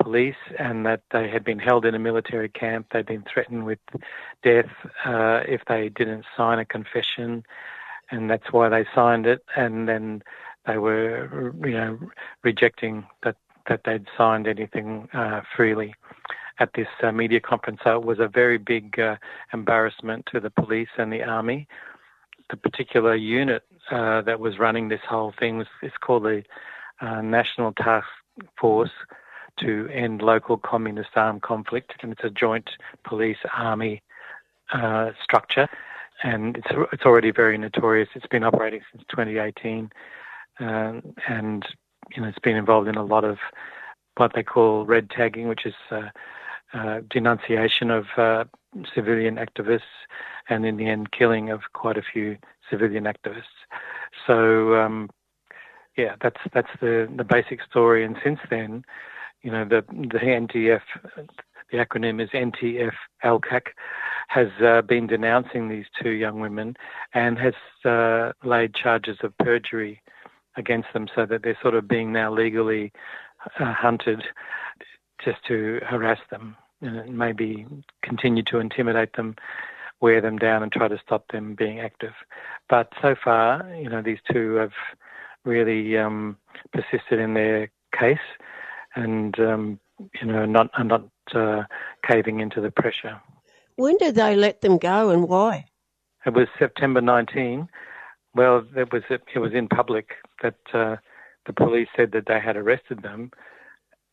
police and that they had been held in a military camp. They'd been threatened with death uh, if they didn't sign a confession, and that's why they signed it. And then they were, you know, rejecting that that they'd signed anything uh, freely at this uh, media conference. So it was a very big uh, embarrassment to the police and the army. The particular unit uh, that was running this whole thing it's called the uh, National Task Force to end local communist armed conflict, and it's a joint police army uh, structure, and it's it's already very notorious. It's been operating since 2018, um, and you know it's been involved in a lot of what they call red tagging, which is uh, uh, denunciation of uh, civilian activists, and in the end, killing of quite a few civilian activists. So, um, yeah, that's that's the the basic story. And since then, you know, the the NTF, the acronym is NTF ELCAC, has uh, been denouncing these two young women and has uh, laid charges of perjury against them, so that they're sort of being now legally uh, hunted just to harass them and maybe continue to intimidate them, wear them down, and try to stop them being active. But so far, you know, these two have really um, persisted in their case, and um, you know, not are not uh, caving into the pressure. When did they let them go, and why? It was September 19. Well, it was it was in public that uh, the police said that they had arrested them,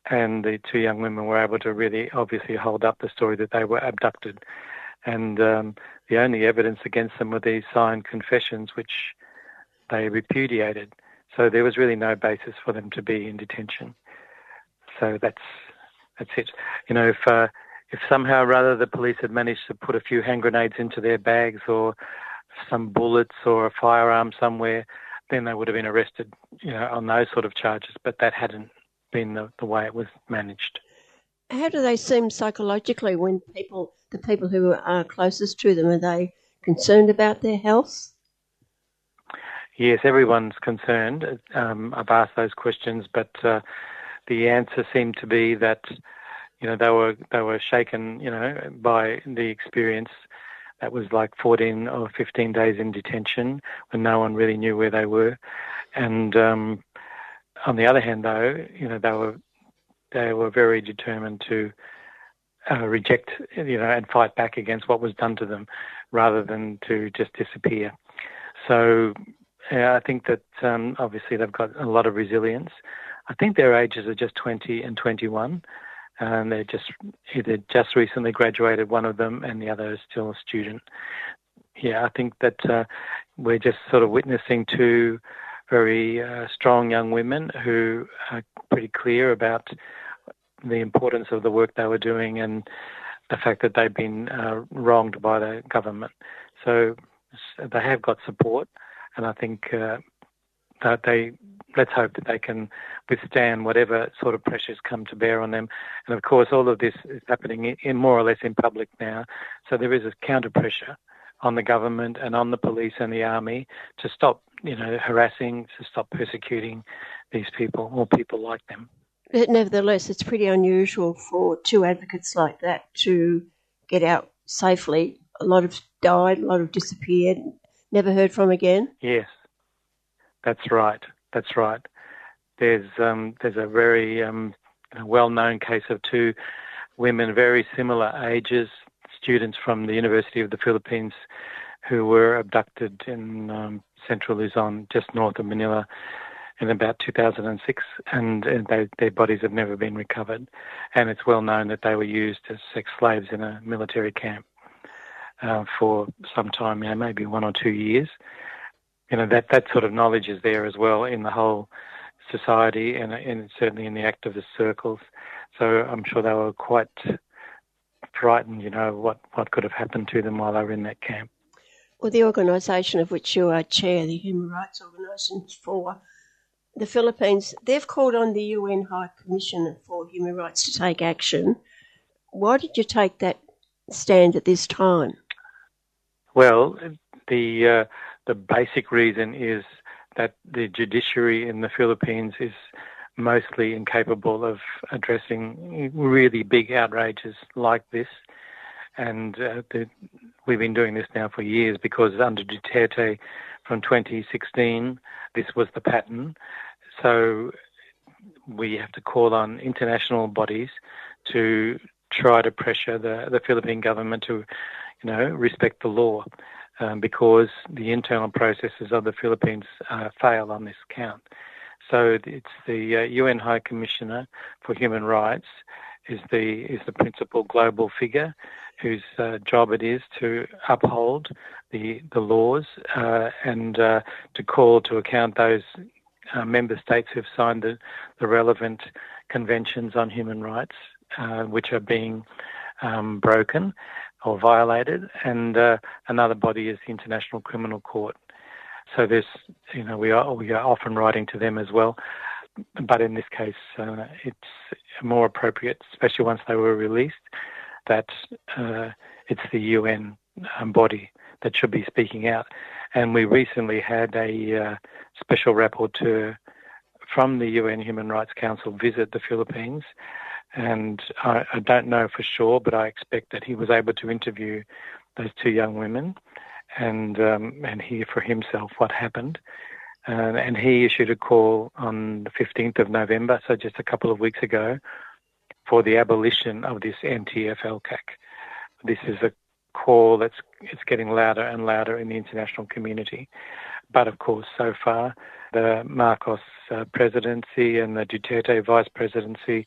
and the two young women were able to really obviously hold up the story that they were abducted. And um, the only evidence against them were these signed confessions, which they repudiated. So there was really no basis for them to be in detention. So that's that's it. You know, if uh, if somehow or other the police had managed to put a few hand grenades into their bags or some bullets or a firearm somewhere, then they would have been arrested, you know, on those sort of charges. But that hadn't been the, the way it was managed. How do they seem psychologically when people, the people who are closest to them, are they concerned about their health? Yes, everyone's concerned. Um, I've asked those questions, but uh, the answer seemed to be that you know they were they were shaken, you know, by the experience. That was like 14 or 15 days in detention when no one really knew where they were, and um, on the other hand, though, you know, they were they were very determined to uh, reject, you know, and fight back against what was done to them, rather than to just disappear. So, yeah, I think that um, obviously they've got a lot of resilience. I think their ages are just 20 and 21, and they're just either just recently graduated, one of them, and the other is still a student. Yeah, I think that uh, we're just sort of witnessing to very uh, strong young women who are pretty clear about the importance of the work they were doing and the fact that they've been uh, wronged by the government. So they have got support, and I think uh, that they let's hope that they can withstand whatever sort of pressures come to bear on them. And of course, all of this is happening in more or less in public now, so there is a counter pressure on the government and on the police and the army to stop you know, harassing, to stop persecuting these people or people like them. But nevertheless, it's pretty unusual for two advocates like that to get out safely. A lot have died, a lot have disappeared, never heard from again. Yes, that's right. That's right. There's um, there's a very um, well-known case of two women, very similar ages, students from the University of the Philippines, who were abducted in um, central Luzon, just north of Manila, in about 2006, and, and they, their bodies have never been recovered. And it's well known that they were used as sex slaves in a military camp uh, for some time, you know, maybe one or two years. You know that that sort of knowledge is there as well in the whole society and, and certainly in the activist circles. So I'm sure they were quite frightened, you know, what, what could have happened to them while they were in that camp. Well, the organisation of which you are chair, the Human Rights Organisation for the Philippines, they've called on the UN High Commissioner for Human Rights to take action. Why did you take that stand at this time? Well, the uh, the basic reason is that the judiciary in the Philippines is mostly incapable of addressing really big outrages like this and uh, the, we've been doing this now for years because under Duterte from 2016, this was the pattern. So we have to call on international bodies to try to pressure the, the Philippine government to, you know, respect the law. Um, because the internal processes of the Philippines uh, fail on this count. So it's the uh, UN High Commissioner for Human Rights is the is the principal global figure whose uh, job it is to uphold the the laws uh, and uh, to call to account those uh, member states who've signed the, the relevant conventions on human rights, uh, which are being um, broken or violated, and another body is the International Criminal Court. So you know, we are we are often writing to them as well, but in this case, uh, it's more appropriate, especially once they were released, that uh, it's the UN um, body that should be speaking out. And we recently had a uh, special rapporteur from the UN Human Rights Council visit the Philippines. And I, I, don't know for sure, but I expect that he was able to interview those two young women and um, and hear for himself what happened. Uh, and he issued a call on the 15th of November, so just a couple of weeks ago, for the abolition of this NTF-ELCAC. This is a call that's it's getting louder and louder in the international community. But of course, so far, the Marcos uh, presidency and the Duterte vice presidency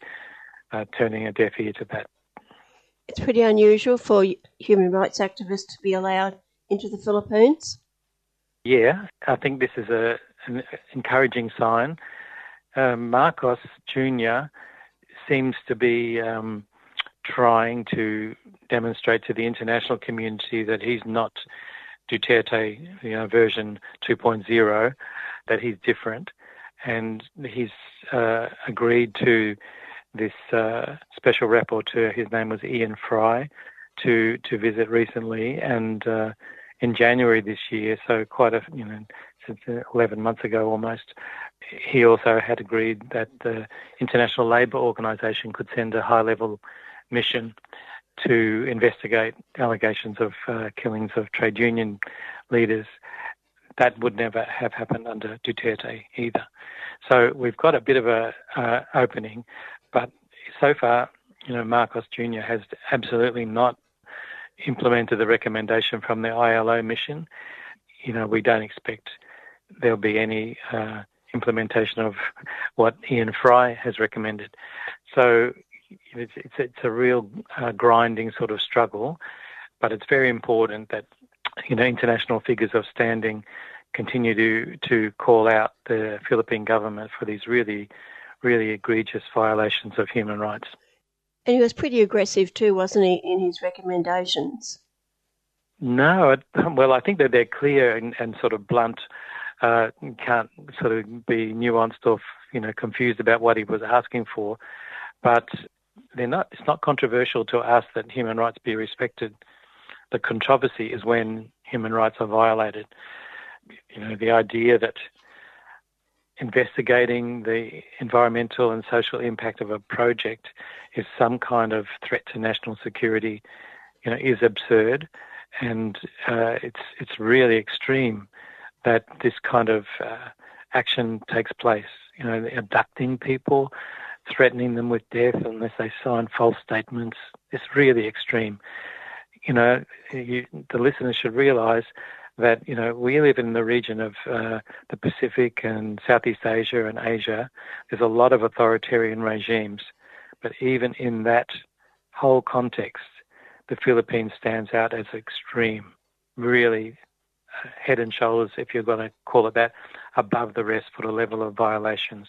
are turning a deaf ear to that. It's pretty unusual for human rights activists to be allowed into the Philippines. Yeah, I think this is a, an encouraging sign. Um, Marcos Jr. seems to be um, trying to demonstrate to the international community that he's not Duterte, you know, version 2.0, that he's different, and he's uh, agreed to this uh, special rapporteur. His name was Ian Fry, to to visit recently, and uh, in January this year, so quite a you know since 11 months ago almost, he also had agreed that the International Labour Organization could send a high-level mission to investigate allegations of uh, killings of trade union leaders. That would never have happened under Duterte either. So we've got a bit of a uh, opening, but so far, you know, Marcos Jr. has absolutely not implemented the recommendation from the ILO mission. You know, we don't expect there'll be any uh, implementation of what Ian Fry has recommended. So it's, it's, it's a real uh, grinding sort of struggle, but it's very important that you know international figures of standing continue to to call out the Philippine government for these really really egregious violations of human rights. And he was pretty aggressive too, wasn't he, in his recommendations? No, well, I think that they're clear and, and sort of blunt. Uh, can't sort of be nuanced or you know confused about what he was asking for, but they're not. It's not controversial to ask that human rights be respected. The controversy is when human rights are violated. You know, the idea that investigating the environmental and social impact of a project is some kind of threat to national security, you know, is absurd, and uh, it's it's really extreme that this kind of uh, action takes place. You know, abducting people, threatening them with death unless they sign false statements. It's really extreme. You know, you, the listeners should realise that you know we live in the region of uh, the Pacific and Southeast Asia and Asia. There's a lot of authoritarian regimes, but even in that whole context, the Philippines stands out as extreme, really uh, head and shoulders, if you're going to call it that, above the rest for the level of violations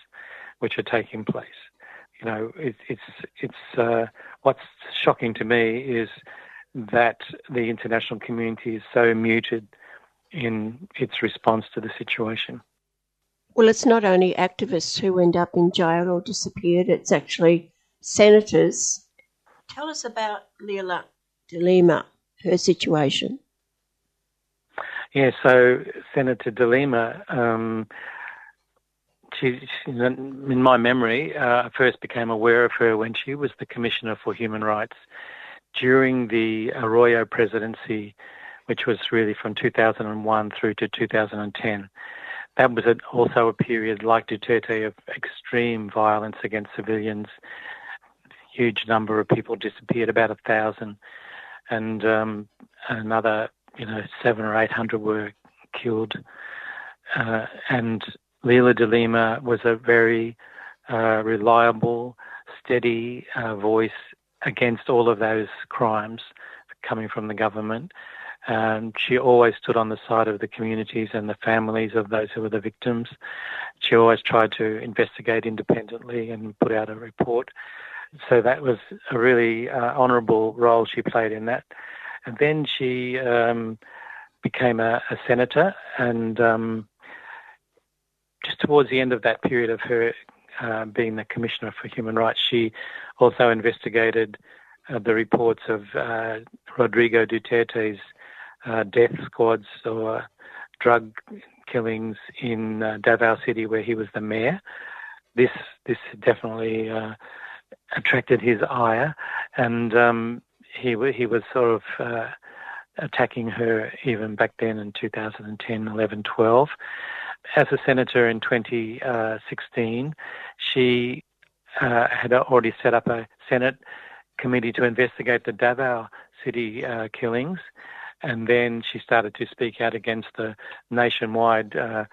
which are taking place. You know, it, it's it's uh, what's shocking to me is that the international community is so muted in its response to the situation. Well, it's not only activists who end up in jail or disappeared, it's actually senators. Tell us about Leila de Lima, her situation. Yeah, so Senator de Lima, um, she, she, in my memory, uh, I first became aware of her when she was the Commissioner for Human Rights during the Arroyo presidency which was really from 2001 through to 2010. That was also a period like Duterte of extreme violence against civilians. Huge number of people disappeared, about a thousand, and um, another, you know, seven or eight hundred were killed. Uh, and Leila de Lima was a very uh, reliable, steady uh, voice against all of those crimes coming from the government. Um, she always stood on the side of the communities and the families of those who were the victims. She always tried to investigate independently and put out a report. So that was a really uh, honourable role she played in that. And then she um, became a, a, senator, and um, just towards the end of that period of her uh, being the Commissioner for Human Rights, she also investigated uh, the reports of uh, Rodrigo Duterte's uh, death squads or drug killings in uh, Davao City, where he was the mayor. This this definitely uh, attracted his ire, and um, he he was sort of uh, attacking her even back then in 2010, 11, 12. As a senator in 2016, she uh, had already set up a Senate committee to investigate the Davao City uh, killings, and then she started to speak out against the nationwide uh,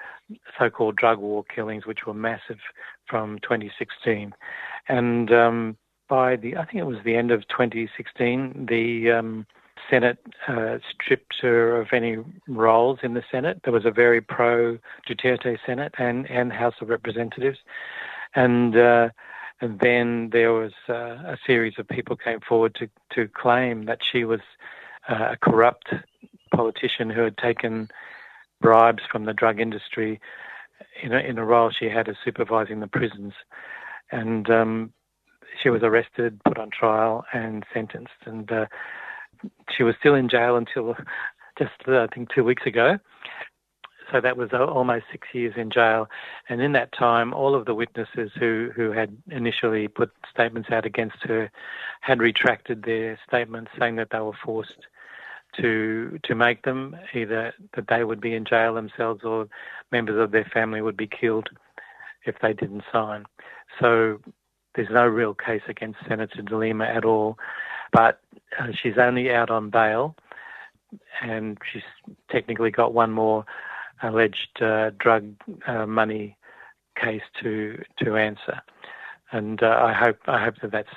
so-called drug war killings, which were massive from 2016. And um, by the, I think it was the end of 2016, the um, Senate uh, stripped her of any roles in the Senate. There was a very pro Duterte Senate and, and House of Representatives. And, uh, and then there was uh, a series of people came forward to, to claim that she was a corrupt politician who had taken bribes from the drug industry in a, in a role she had as supervising the prisons. And um, she was arrested, put on trial, and sentenced. And uh, she was still in jail until just, uh, I think, two weeks ago. So that was almost six years in jail. And in that time, all of the witnesses who, who had initially put statements out against her had retracted their statements, saying that they were forced to to make them either that they would be in jail themselves or members of their family would be killed if they didn't sign. So there's no real case against Senator De Lima at all, but uh, she's only out on bail, and she's technically got one more alleged uh, drug uh, money case to to answer, and uh, I hope I hope that that's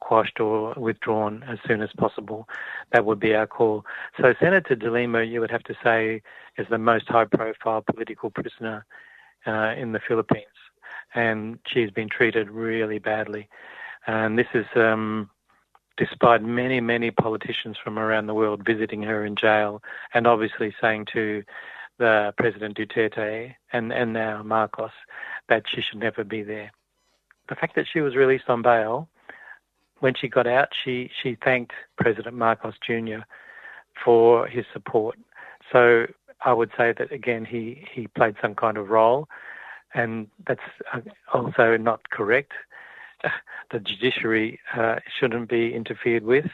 quashed or withdrawn as soon as possible. That would be our call. So Senator De Lima, you would have to say, is the most high-profile political prisoner uh, in the Philippines, and she's been treated really badly. And this is um, despite many, many politicians from around the world visiting her in jail, and obviously saying to the President Duterte and, and now Marcos that she should never be there. The fact that she was released on bail when she got out, she, she thanked President Marcos Jr. for his support. So I would say that again, he, he played some kind of role, and that's uh, also not correct. The judiciary uh, shouldn't be interfered with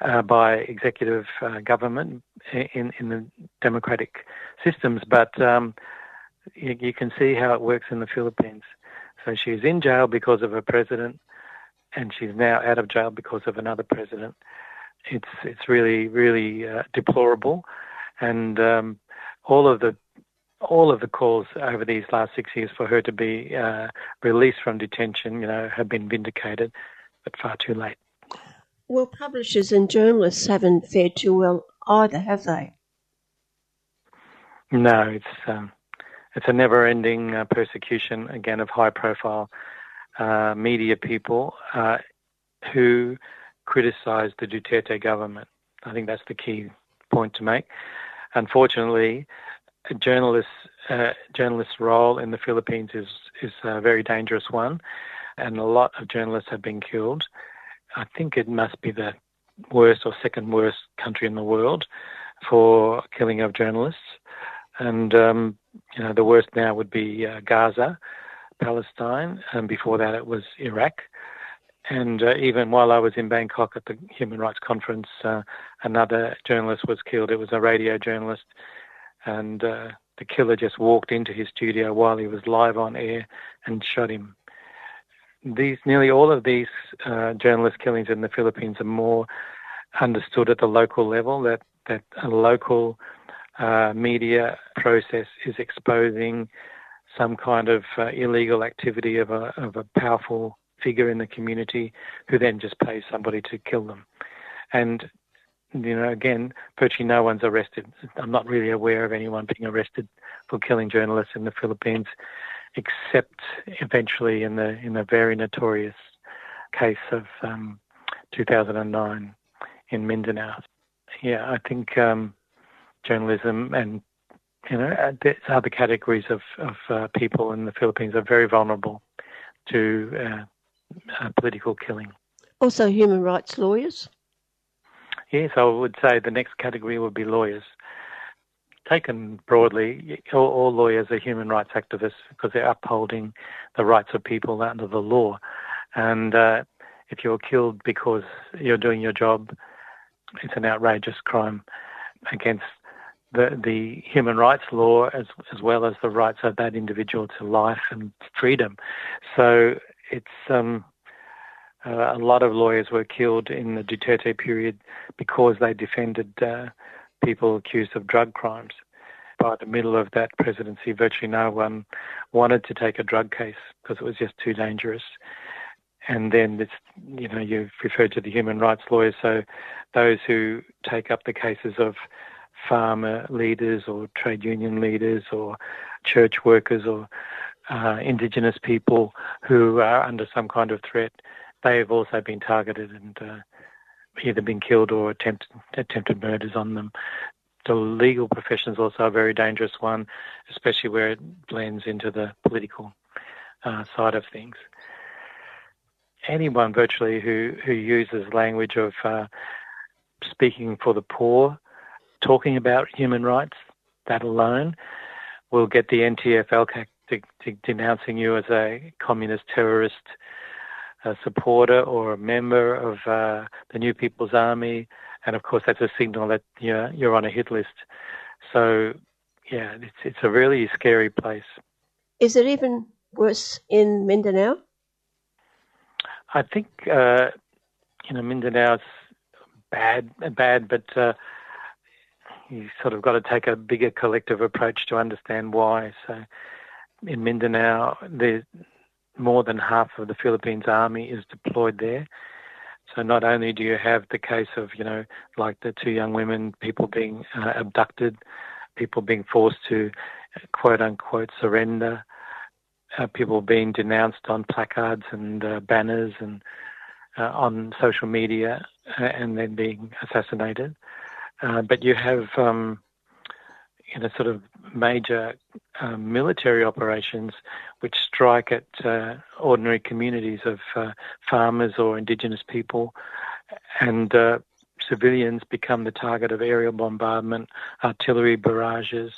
uh, by executive uh, government in, in the democratic systems, but um, you, you can see how it works in the Philippines. So she's in jail because of a president and she's now out of jail because of another president. It's it's really really uh, deplorable, and um, all of the all of the calls over these last six years for her to be uh, released from detention, you know, have been vindicated, but far too late. Well, publishers and journalists haven't fared too well either, have they? No, it's um, it's a never-ending uh, persecution again of high-profile uh, media people uh, who criticise the Duterte government. I think that's the key point to make. Unfortunately, a journalist uh, journalist's role in the Philippines is is a very dangerous one, and a lot of journalists have been killed. I think it must be the worst or second worst country in the world for killing of journalists, and um, you know the worst now would be uh, Gaza, Palestine, and before that it was Iraq. And uh, even while I was in Bangkok at the Human Rights Conference, uh, another journalist was killed. It was a radio journalist, and uh, the killer just walked into his studio while he was live on air and shot him. These nearly all of these uh, journalist killings in the Philippines are more understood at the local level. That that a local uh, media process is exposing some kind of uh, illegal activity of a, of a powerful figure in the community who then just pays somebody to kill them. And, you know, again, virtually no one's arrested. I'm not really aware of anyone being arrested for killing journalists in the Philippines, except eventually in the in the very notorious case of um, 2009 in Mindanao. Yeah, I think um, journalism and you know uh, other categories of of uh, people in the Philippines are very vulnerable to uh, uh, political killing. Also, human rights lawyers. Yes, I would say the next category would be lawyers. Taken broadly, all, all lawyers are human rights activists because they're upholding the rights of people under the law. And uh, if you're killed because you're doing your job, it's an outrageous crime against the the human rights law as as well as the rights of that individual to life and freedom. So it's um, uh, a lot of lawyers were killed in the Duterte period because they defended uh, people accused of drug crimes. By the middle of that presidency, virtually no one wanted to take a drug case because it was just too dangerous. And then it's, you know, you've referred to the human rights lawyers, so those who take up the cases of farmer leaders or trade union leaders or church workers or uh, indigenous people who are under some kind of threat, they have also been targeted and uh, either been killed or attempted, attempted murders on them. The legal profession is also a very dangerous one, especially where it blends into the political uh, side of things. Anyone virtually who, who uses language of uh, speaking for the poor, talking about human rights, that alone will get the NTF-ELCAC denouncing you as a communist terrorist a supporter or a member of uh, the New People's Army, and of course that's a signal that you're, you're on a hit list. So, yeah, it's it's a really scary place. Is it even worse in Mindanao? I think uh, you know Mindanao's bad, bad, but uh, you sort of got to take a bigger collective approach to understand why. So in Mindanao, the more than half of the Philippines army is deployed there. So not only do you have the case of, you know, like the two young women, people being uh, abducted, people being forced to quote unquote surrender, uh, people being denounced on placards and uh, banners and uh, on social media uh, and then being assassinated. Uh, but you have um, you know, sort of major um, military operations which strike at uh, ordinary communities of uh, farmers or indigenous people, and uh, civilians become the target of aerial bombardment, artillery barrages,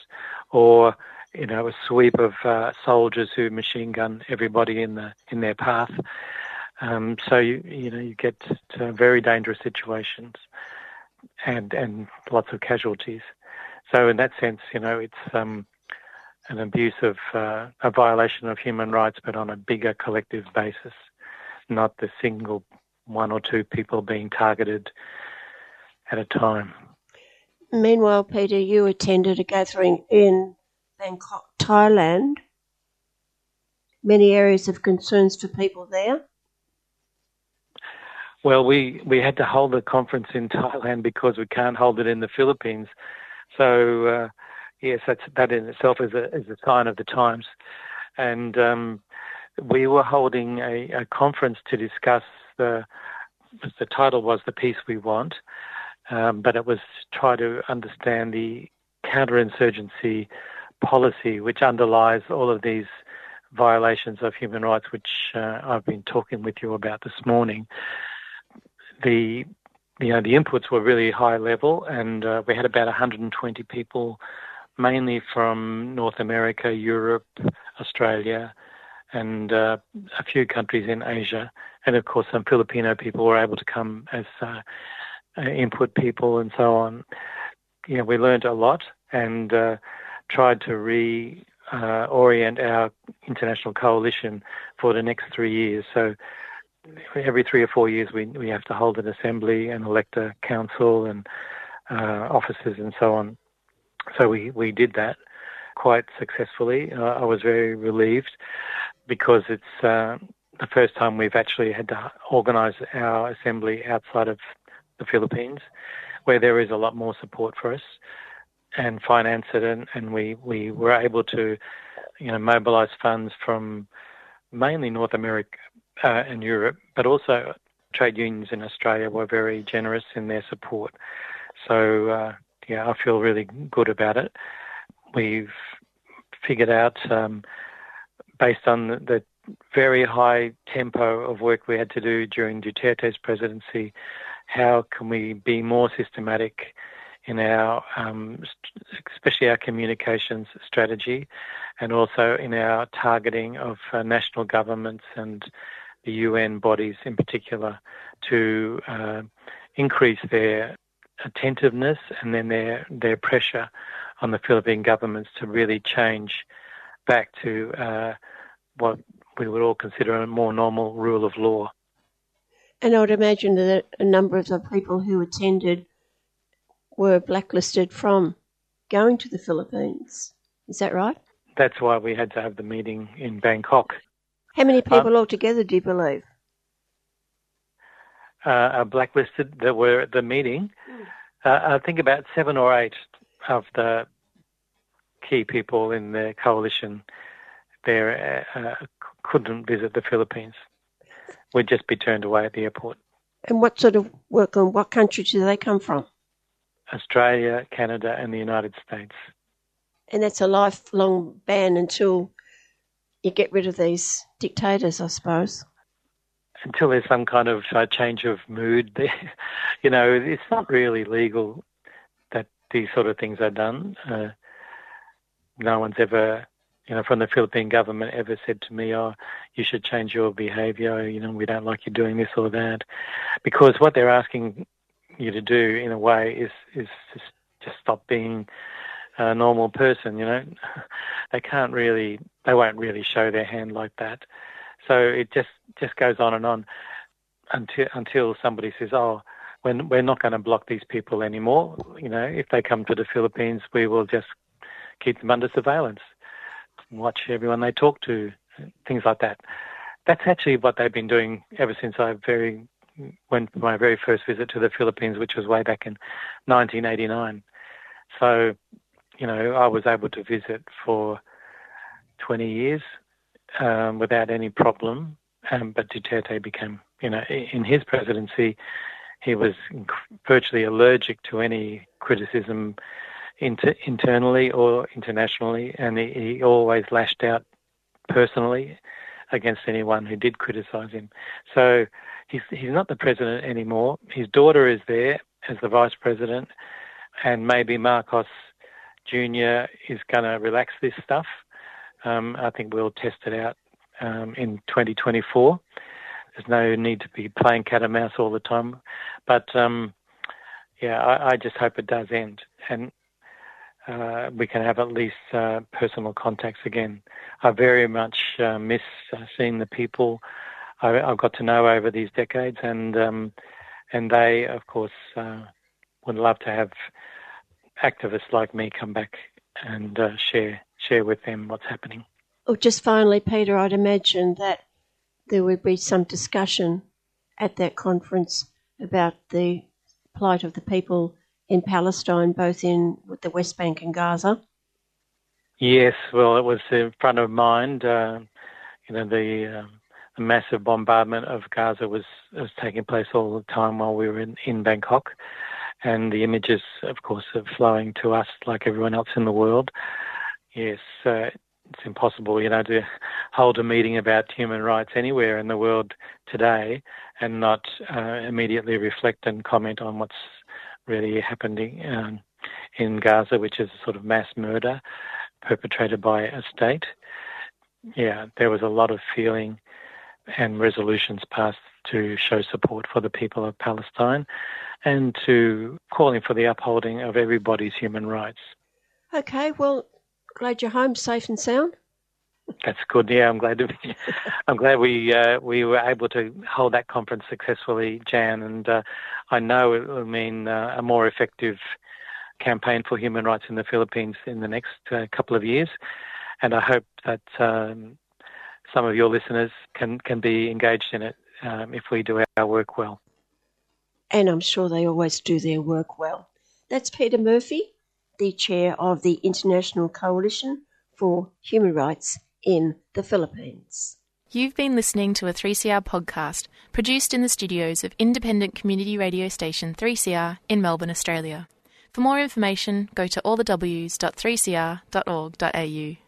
or you know, a sweep of uh, soldiers who machine gun everybody in the in their path. Um, so you you know you get to very dangerous situations, and and lots of casualties. So in that sense, you know, it's um, an abuse of uh, a violation of human rights, but on a bigger collective basis, not the single one or two people being targeted at a time. Meanwhile, Peter, you attended a gathering in Bangkok, Thailand. Many areas of concerns for people there. Well, we, we had to hold the conference in Thailand because we can't hold it in the Philippines so uh, yes, that's, that in itself is a, is a sign of the times. And um, we were holding a, a, conference to discuss the the title was the peace we want, um, but it was to try to understand the counterinsurgency policy which underlies all of these violations of human rights, which uh, I've been talking with you about this morning. The you know, the inputs were really high level, and uh, we had about 120 people, mainly from North America, Europe, Australia, and uh, a few countries in Asia. And of course, some Filipino people were able to come as uh, uh input people and so on. You know, we learned a lot and uh, tried to re uh, our international coalition for the next three years. So every three or four years we we have to hold an assembly and elect a council and uh, officers and so on. So we we did that, quite successfully. Uh, I was very relieved because it's uh, the first time we've actually had to organise our assembly outside of the Philippines, where there is a lot more support for us and finance it, and, and we, we were able to, you know, mobilise funds from mainly North America uh, and Europe, but also trade unions in Australia were very generous in their support. So uh, yeah, I feel really good about it. We've figured out, um, based on the, the very high tempo of work we had to do during Duterte's presidency, how can we be more systematic in our, um, especially our communications strategy, and also in our targeting of uh, national governments and the UN bodies in particular to uh, increase their attentiveness and then their their pressure on the Philippine governments to really change back to uh, what we would all consider a more normal rule of law. And I would imagine that a number of the people who attended were blacklisted from going to the Philippines. Is that right? That's why we had to have the meeting in Bangkok. How many people um, altogether do you believe? Uh, are blacklisted that were at the meeting. Mm. Uh, I think about seven or eight of the key people in the coalition there uh, uh couldn't visit the Philippines. Would just be turned away at the airport. And what sort of work and what countries do they come from? Australia, Canada, and the United States. And that's a lifelong ban until you get rid of these dictators, I suppose. Until there's some kind of uh, change of mood, there, you know, it's not really legal that these sort of things are done. Uh, no one's ever, you know, from the Philippine government ever said to me, "Oh, you should change your behaviour." You know, we don't like you doing this or that, because what they're asking you to do, in a way, is is just just stop being a normal person. You know, they can't really, they won't really show their hand like that. So it just just goes on and on until until somebody says, "Oh, we're we're not going to block these people anymore." You know, if they come to the Philippines, we will just keep them under surveillance, watch everyone they talk to, things like that. That's actually what they've been doing ever since I very went for my very first visit to the Philippines, which was way back in 1989. So you know, I was able to visit for 20 years um, without any problem. Um, but Duterte became, you know, in his presidency, he was virtually allergic to any criticism inter- internally or internationally, and he, he always lashed out personally against anyone who did criticize him. So he's he's not the president anymore. His daughter is there as the vice president, and maybe Marcos Junior is going to relax this stuff. Um, I think we'll test it out um, in 2024. There's no need to be playing cat and mouse all the time, but um, yeah, I, I, just hope it does end and uh, we can have at least uh, personal contacts again. I very much uh, miss uh, seeing the people I, have got to know over these decades, and um, and they, of course, uh, would love to have activists like me come back and uh, share share with them what's happening. Oh, just finally, Peter, I'd imagine that there would be some discussion at that conference about the plight of the people in Palestine, both in the West Bank and Gaza. Yes, well, it was in front of mind. Uh, you know, the, uh, the, massive bombardment of Gaza was, was taking place all the time while we were in, in Bangkok and the images, of course, are flowing to us like everyone else in the world. Yes, uh, it's impossible, you know, to hold a meeting about human rights anywhere in the world today and not uh, immediately reflect and comment on what's really happening um, in Gaza, which is a sort of mass murder perpetrated by a state. Yeah, there was a lot of feeling and resolutions passed to show support for the people of Palestine and to calling for the upholding of everybody's human rights. Okay, well, glad you're home safe and sound. That's good. Yeah, I'm glad to be. I'm glad we uh, we were able to hold that conference successfully, Jan, and uh, I know it will mean uh, a more effective campaign for human rights in the Philippines in the next uh, couple of years. And I hope that um, some of your listeners can, can be engaged in it um, if we do our work well. And I'm sure they always do their work well. That's Peter Murphy, the chair of the International Coalition for Human Rights in the Philippines. You've been listening to a 3CR podcast produced in the studios of independent community radio station 3CR in Melbourne, Australia. For more information, go to allthews.3cr.org.au.